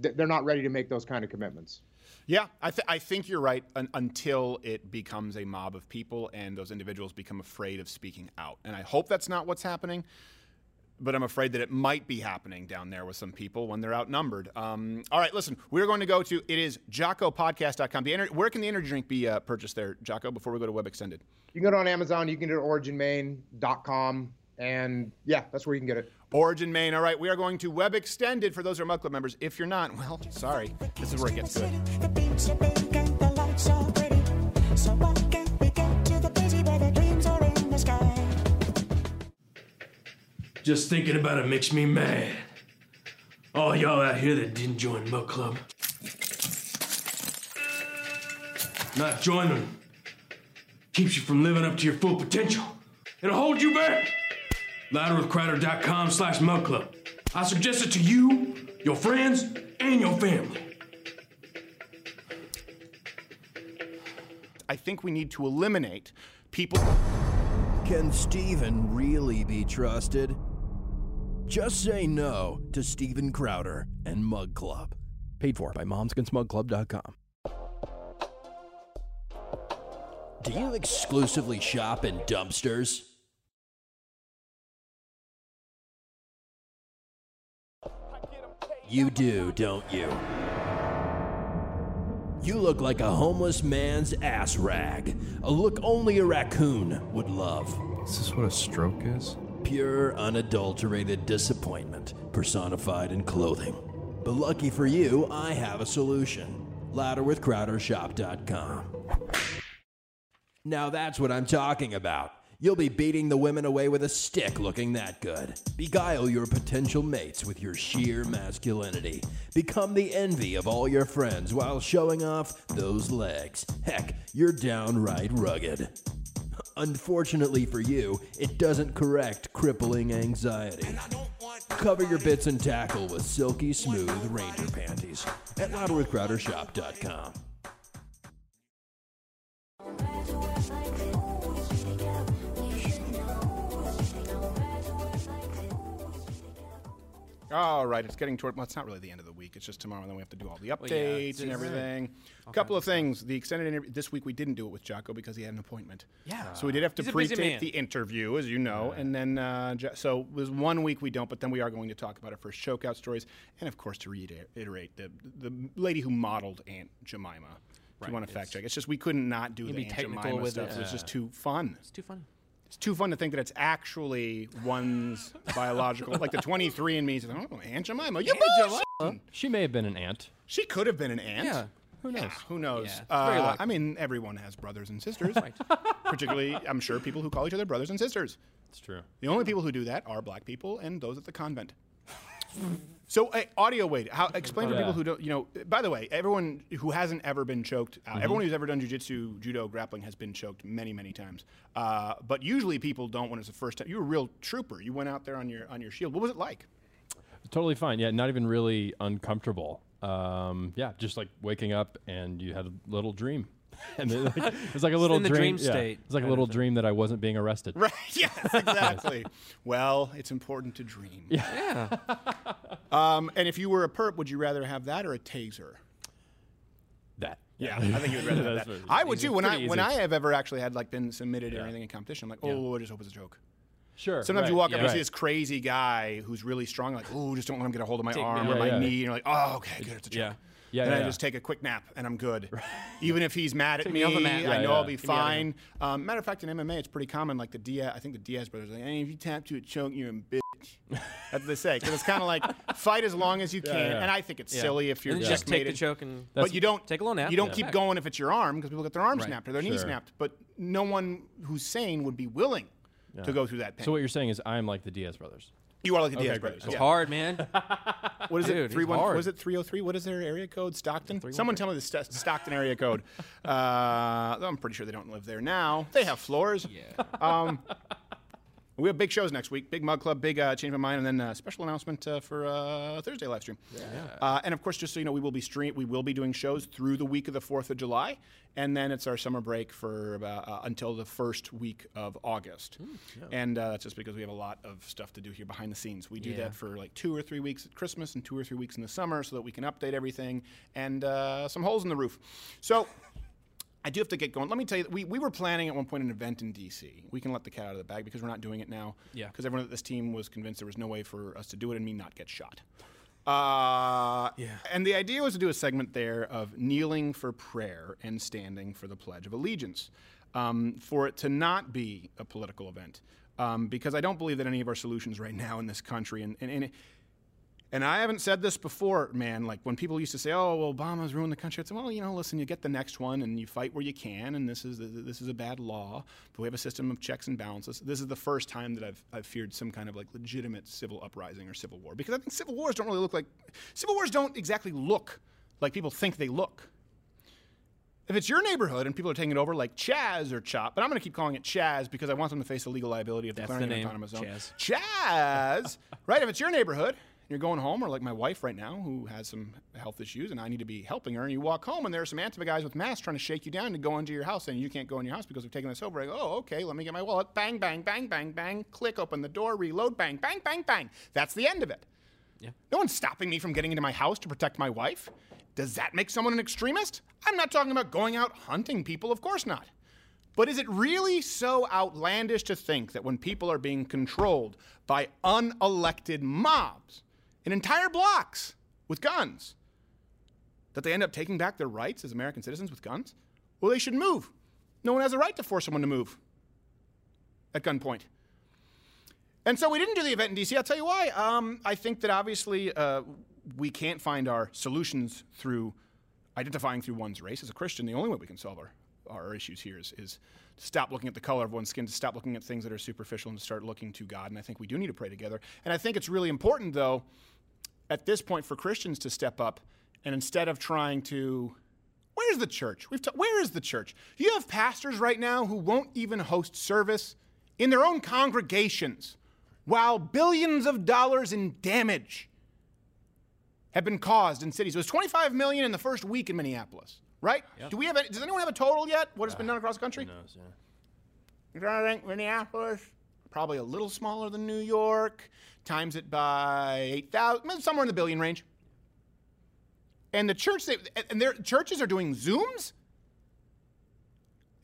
they're not ready to make those kind of commitments. Yeah, I, th- I think you're right un- until it becomes a mob of people and those individuals become afraid of speaking out. And I hope that's not what's happening, but I'm afraid that it might be happening down there with some people when they're outnumbered. Um, all right, listen, we're going to go to it is JockoPodcast.com. The ener- where can the energy drink be uh, purchased there, Jocko, before we go to Web Extended? You can go to on Amazon. You can go to originmaine.com. And yeah, that's where you can get it. Origin Maine. All right, we are going to Web Extended for those who are Club members. If you're not, well, sorry. This is where it gets good. Just thinking about it makes me mad. All y'all out here that didn't join Mug Club. Not joining keeps you from living up to your full potential. It'll hold you back. Louderwithcrowder.com slash mug club. I suggest it to you, your friends, and your family. I think we need to eliminate people. Can Steven really be trusted? Just say no to Steven Crowder and Mug Club. Paid for by momsagainstmugclub.com. Do you exclusively shop in dumpsters? You do, don't you? You look like a homeless man's ass rag. A look only a raccoon would love. Is this what a stroke is? Pure, unadulterated disappointment personified in clothing. But lucky for you, I have a solution. Louderwithcrowdershop.com. Now that's what I'm talking about. You'll be beating the women away with a stick looking that good. Beguile your potential mates with your sheer masculinity. Become the envy of all your friends while showing off those legs. Heck, you're downright rugged. Unfortunately for you, it doesn't correct crippling anxiety. Cover your bits and tackle with silky smooth ranger panties at louderwithcrowdershop.com. All right, it's getting toward. Well, it's not really the end of the week. It's just tomorrow, and then we have to do all the updates Well, yeah, and everything. A Okay. couple of things. The extended interview this week we didn't do it with Jocko because he had an appointment. Yeah. So we did have to pre-tape the interview, as you know, and then uh, so it was one week we don't, but then we are going to talk about our first chokeout stories, and of course to reiterate the the lady who modeled Aunt Jemima. If Right, you want to fact it's- check, it's just we couldn't not do the be Aunt Jemima with stuff. it. It was just too fun. It's too fun. It's too fun to think that it's actually one's biological, like the 23andMe. says, Oh, Aunt Jemima, you bullshitting." She may have been an ant. She could have been an aunt. Yeah, who knows? who knows? Yeah, Uh. I mean, everyone has brothers and sisters. [laughs] Particularly, I'm sure people who call each other brothers and sisters. It's true. The only people who do that are black people and those at the convent. So, uh, audio weight. How explain Oh, for people who don't, you know. By the way, everyone who hasn't ever been choked, uh, Mhm. everyone who's ever done jujitsu, judo, grappling has been choked many, many times. Uh, but usually, people don't when it's the first time. You were a real trooper. You went out there on your on your shield. What was it like? Totally fine. Yeah, not even really uncomfortable. Um, yeah, just like waking up and you had a little dream. [laughs] and then, like, it was like a little dream. dream yeah, state It's like a little dream that I wasn't being arrested. [laughs] Right. [laughs] Yes. Exactly. well, it's important to dream. Yeah. Um, and if you were a perp, would you rather have that or a taser? That. Yeah, I think you would rather have that. I would easy. too. When I Pretty when. I have ever actually had like been submitted or anything in competition, I'm like, oh, I just hope it's a joke. Sure. Sometimes you right, walk up yeah. and see this crazy guy who's really strong, like, oh, just don't let him get a hold of my Take arm out. or Yeah, my yeah. knee. And you're like, oh, okay, good, it's a joke. Yeah. And yeah, I yeah. just take a quick nap and I'm good. [laughs] Even if he's mad at me, me. I know. I'll be Get me out of fine. Um, matter of fact, in MMA, it's pretty common. Like the Diaz, I think the Diaz brothers, are like, hey, if you tap to a choke, you're a bitch. [laughs] That's what they say. Because it's kind of like [laughs] fight as long as you can. And I think it's silly if you're And just take the choke and But you don't take a little nap. You don't keep Back. going if it's your arm because people get their arm Right. snapped or their knee Sure. snapped. But no one who's sane would be willing to go through that pain. So what you're saying is I'm like the Diaz brothers. You are like the Okay, Diaz great. brothers. It's yeah. hard, man. [laughs] What is Dude, it? he's Three one. Was it three hundred three? What is their area code? Stockton. Someone tell me the St- Stockton area code. [laughs] Uh, I'm pretty sure they don't live there now. They have floors. Yeah. Um, we have big shows next week. Big Mug Club, big uh, Change My Mind, and then a special announcement uh, for uh, Thursday live stream. Yeah. Uh, and of course, just so you know, we will be stream. We will be doing shows through the week of the Fourth of July, and then it's our summer break for about, uh, until the first week of August. And uh, that's just because we have a lot of stuff to do here behind the scenes. We do Yeah. that for like two or three weeks at Christmas and two or three weeks in the summer, so that we can update everything and uh, some holes in the roof. So. I do have to get going. Let me tell you, we, we were planning at one point an event in D.C. We can let the cat out of the bag because we're not doing it now. Yeah. Because everyone at this team was convinced there was no way for us to do it and me not get shot. Uh, Yeah. And the idea was to do a segment there of kneeling for prayer and standing for the Pledge of Allegiance, um, for it to not be a political event. Um, because I don't believe that any of our solutions right now in this country, and, and, and it, and I haven't said this before, man. Like when people used to say, "Oh, well, Obama's ruined the country," I'd say, "Well, you know, listen, you get the next one, and you fight where you can, and this is this is a bad law, but we have a system of checks and balances." This is the first time that I've I've feared some kind of like legitimate civil uprising or civil war because I think civil wars don't really look like civil wars don't exactly look like people think they look. if it's your neighborhood and people are taking it over like Chaz or Chop, but I'm going to keep calling it Chaz because I want them to face the legal liability of That's declaring the an autonomous zone. Chaz. Chaz, [laughs] right? If it's your neighborhood, you're going home, or like my wife right now, who has some health issues, and I need to be helping her, and you walk home, and there are some Antifa guys with masks trying to shake you down to go into your house, and you can't go in your house because we've taken this over. I go, oh, okay, let me get my wallet. Bang, bang, bang, bang, bang. Click, open the door, reload, bang, bang, bang, bang. That's the end of it. Yeah. No one's stopping me from getting into my house to protect my wife. Does that make someone an extremist? I'm not talking about going out hunting people, of course not. But is it really so outlandish to think that when people are being controlled by unelected mobs in entire blocks with guns, that they end up taking back their rights as American citizens with guns? Well, they should move. No one has a right to force someone to move at gunpoint. And so we didn't do the event in DC. I'll tell you why. Um, I think that obviously uh, we can't find our solutions through identifying through one's race. As a Christian, the only way we can solve our, our issues here is, is stop looking at the color of one's skin, to stop looking at things that are superficial, and to start looking to God. And I think we do need to pray together. And I think it's really important, though, at this point for Christians to step up and instead of trying to Where's the church? We've ta- where is the church? You have pastors right now who won't even host service in their own congregations while billions of dollars in damage have been caused in cities. It was 25 million in the first week in Minneapolis, right? Yeah. Do we have any, does anyone have a total yet? What has been done uh, across the country? Who knows, yeah. You trying to think Minneapolis? Probably a little smaller than New York. Times it by 8,000, somewhere in the billion range. And the church, they, and their churches are doing Zooms?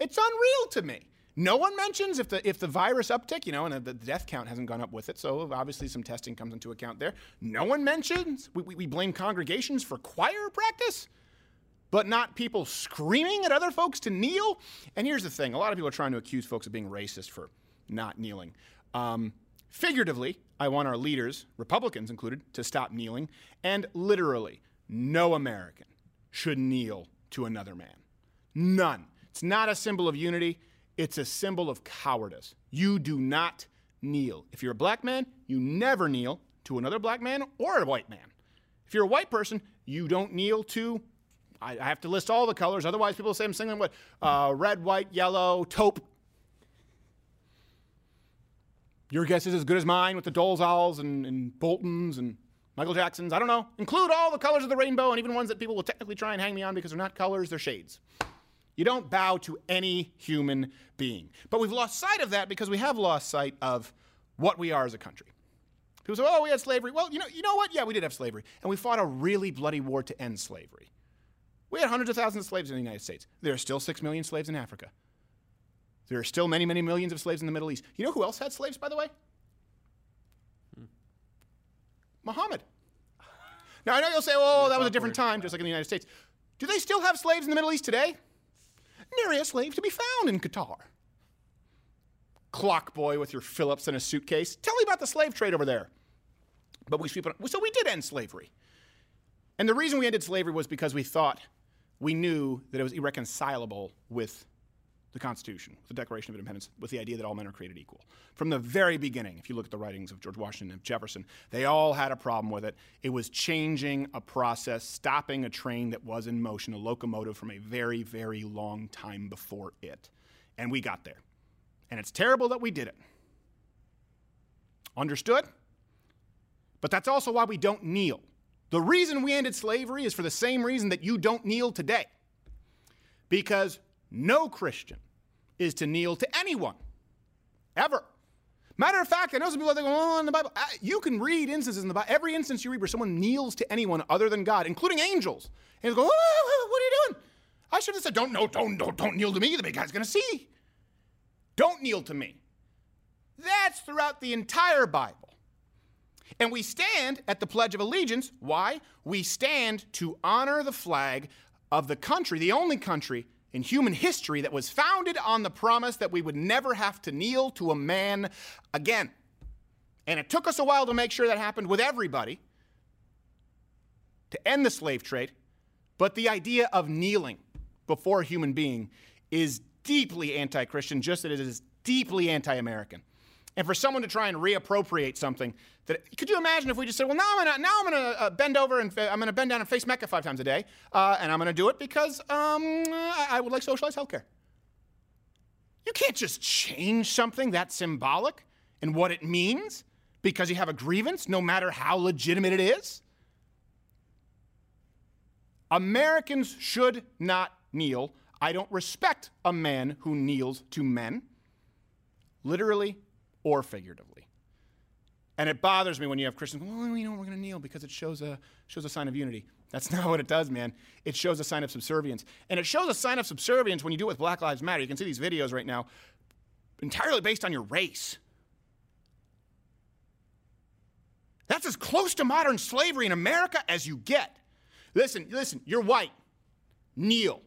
It's unreal to me. No one mentions if the if the virus uptick, you know, and the death count hasn't gone up with it, so obviously some testing comes into account there. No one mentions we, we, we blame congregations for choir practice, but not people screaming at other folks to kneel. And here's the thing: a lot of people are trying to accuse folks of being racist for not kneeling. Um, figuratively, I want our leaders, Republicans included, to stop kneeling, and literally, no American should kneel to another man. None. It's not a symbol of unity. It's a symbol of cowardice. You do not kneel. If you're a black man, you never kneel to another black man or a white man. If you're a white person, you don't kneel to. I I have to list all the colors, otherwise people say I'm singing what uh, red, white, yellow, taupe. Your guess is as good as mine with the Dolezals and, and Boltons and Michael Jacksons. I don't know. Include all the colors of the rainbow and even ones that people will technically try and hang me on because they're not colors, they're shades. You don't bow to any human being. But we've lost sight of that because we have lost sight of what we are as a country. People say, oh, we had slavery. Well, you know, you know what? Yeah, we did have slavery. And we fought a really bloody war to end slavery. We had hundreds of thousands of slaves in the United States. There are still six million slaves in Africa. There are still many, many millions of slaves in the Middle East. You know who else had slaves, by the way? Hmm. Muhammad. Now, I know you'll say, oh, that was a different time, just like in the United States. Do they still have slaves in the Middle East today? Nary a slave to be found in Qatar. Clock boy with your Phillips and a suitcase. Tell me about the slave trade over there. But we sweep it. So we did end slavery. And the reason we ended slavery was because we thought we knew that it was irreconcilable with the Constitution, with the Declaration of Independence, with the idea that all men are created equal. From the very beginning, if you look at the writings of George Washington and Jefferson, they all had a problem with it. It was changing a process, stopping a train that was in motion, a locomotive from a very, very long time before it. And we got there. And it's terrible that we did it. Understood? But that's also why we don't kneel. The reason we ended slavery is for the same reason that you don't kneel today. Because no Christian is to kneel to anyone, ever. Matter of fact, I know some people are thinking, oh, in the Bible. You can read instances in the Bible, every instance you read where someone kneels to anyone other than God, including angels, and you go, oh, what are you doing? I should have said, don't, no, don't, don't, don't kneel to me. The big guy's going to see. Don't kneel to me. That's throughout the entire Bible. And we stand at the Pledge of Allegiance. Why? We stand to honor the flag of the country, the only country in human history that was founded on the promise that we would never have to kneel to a man again. And it took us a while to make sure that happened with everybody to end the slave trade. But the idea of kneeling before a human being is deeply anti Christian, just as it is deeply anti American. And for someone to try and reappropriate something that could you imagine if we just said, well, now I'm gonna now I'm gonna uh, bend over and fa- I'm gonna bend down and face Mecca five times a day, uh, and I'm gonna do it because um, I I would like socialized healthcare. You can't just change something that symbolic and what it means because you have a grievance, no matter how legitimate it is. Americans should not kneel. I don't respect a man who kneels to men, literally or figuratively. And it bothers me when you have Christians, well, you know, we're going to kneel because it shows a, shows a sign of unity. That's [laughs] not what it does, man. It shows a sign of subservience. And it shows a sign of subservience when you do it with Black Lives Matter. You can see these videos right now entirely based on your race. That's as close to modern slavery in America as you get. Listen, listen, you're white. Kneel.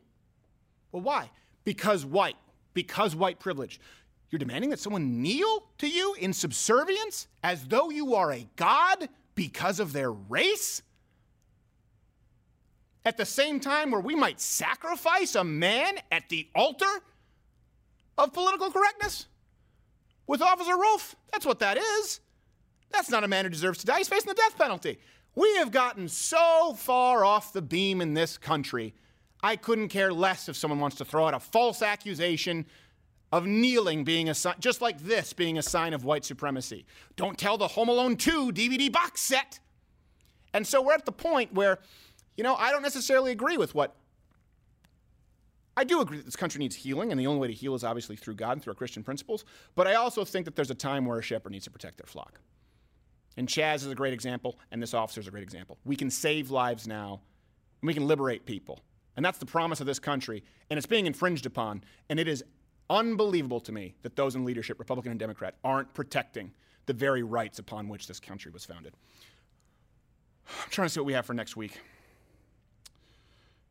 Well, why? Because white. Because white privilege. You're demanding that someone kneel to you in subservience as though you are a god because of their race? At the same time, where we might sacrifice a man at the altar of political correctness? With Officer Rolfe? That's what that is. That's not a man who deserves to die. He's facing the death penalty. We have gotten so far off the beam in this country. I couldn't care less if someone wants to throw out a false accusation of kneeling being a sign, just like this being a sign of white supremacy. Don't tell the Home Alone 2 DVD box set. And so we're at the point where, you know, I don't necessarily agree with what. I do agree that this country needs healing, and the only way to heal is obviously through God and through our Christian principles. But I also think that there's a time where a shepherd needs to protect their flock. And Chaz is a great example, and this officer is a great example. We can save lives now, and we can liberate people. And that's the promise of this country, and it's being infringed upon. And it is unbelievable to me that those in leadership, Republican and Democrat, aren't protecting the very rights upon which this country was founded. I'm trying to see what we have for next week.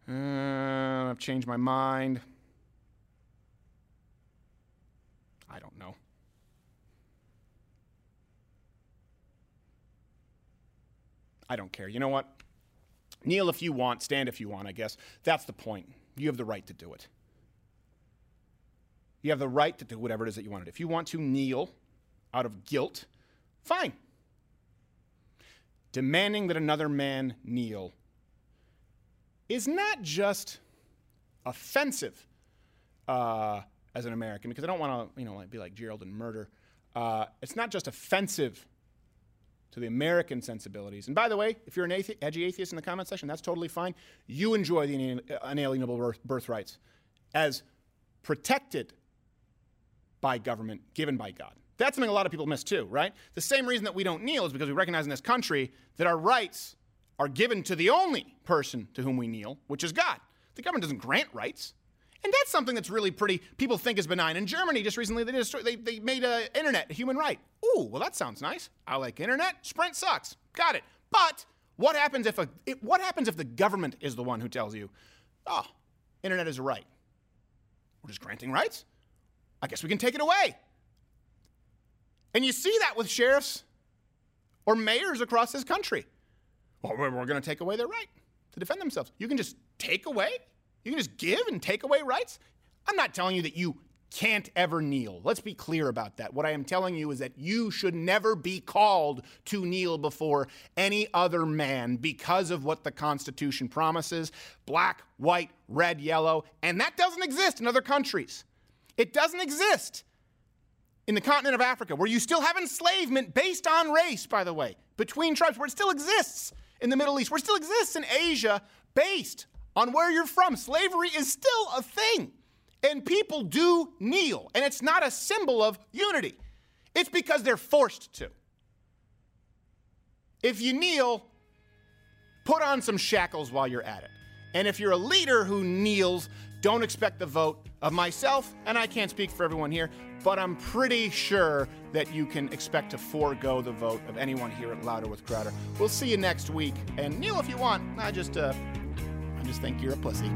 Uh, I've changed my mind. I don't know. I don't care. You know what? Kneel if you want, stand if you want, I guess. That's the point. You have the right to do it. You have the right to do whatever it is that you wanted. If you want to kneel out of guilt, fine. Demanding that another man kneel is not just offensive uh, as an American, because I don't want to, you know, like, be like Gerald and murder. Uh, it's not just offensive to the American sensibilities. And by the way, if you're an athe- edgy atheist in the comment section, that's totally fine. You enjoy the inal- unalienable birth- birthrights as protected by government, given by God. That's something a lot of people miss too, right? The same reason that we don't kneel is because we recognize in this country that our rights are given to the only person to whom we kneel, which is God. The government doesn't grant rights. And that's something that's really pretty, people think is benign. In Germany, just recently, they, just, they, they made uh, internet a human right. Ooh, well, that sounds nice. I like internet. Sprint sucks. Got it. But what happens if, a, what happens if the government is the one who tells you, oh, internet is a right? We're just granting rights? I guess we can take it away. And you see that with sheriffs or mayors across this country. Well, we're, going to take away their right to defend themselves. You can just take away, you can just give and take away rights. I'm not telling you that you can't ever kneel. Let's be clear about that. What I am telling you is that you should never be called to kneel before any other man because of what the Constitution promises black, white, red, yellow, and that doesn't exist in other countries. It doesn't exist in the continent of Africa, where you still have enslavement based on race, by the way, between tribes, where it still exists in the Middle East, where it still exists in Asia, based on where you're from. Slavery is still a thing. And people do kneel. And it's not a symbol of unity, it's because they're forced to. If you kneel, put on some shackles while you're at it. And if you're a leader who kneels, don't expect the vote of myself, and I can't speak for everyone here, but I'm pretty sure that you can expect to forego the vote of anyone here at Louder with Crowder. We'll see you next week, and kneel, if you want. I just, uh, I just think you're a pussy.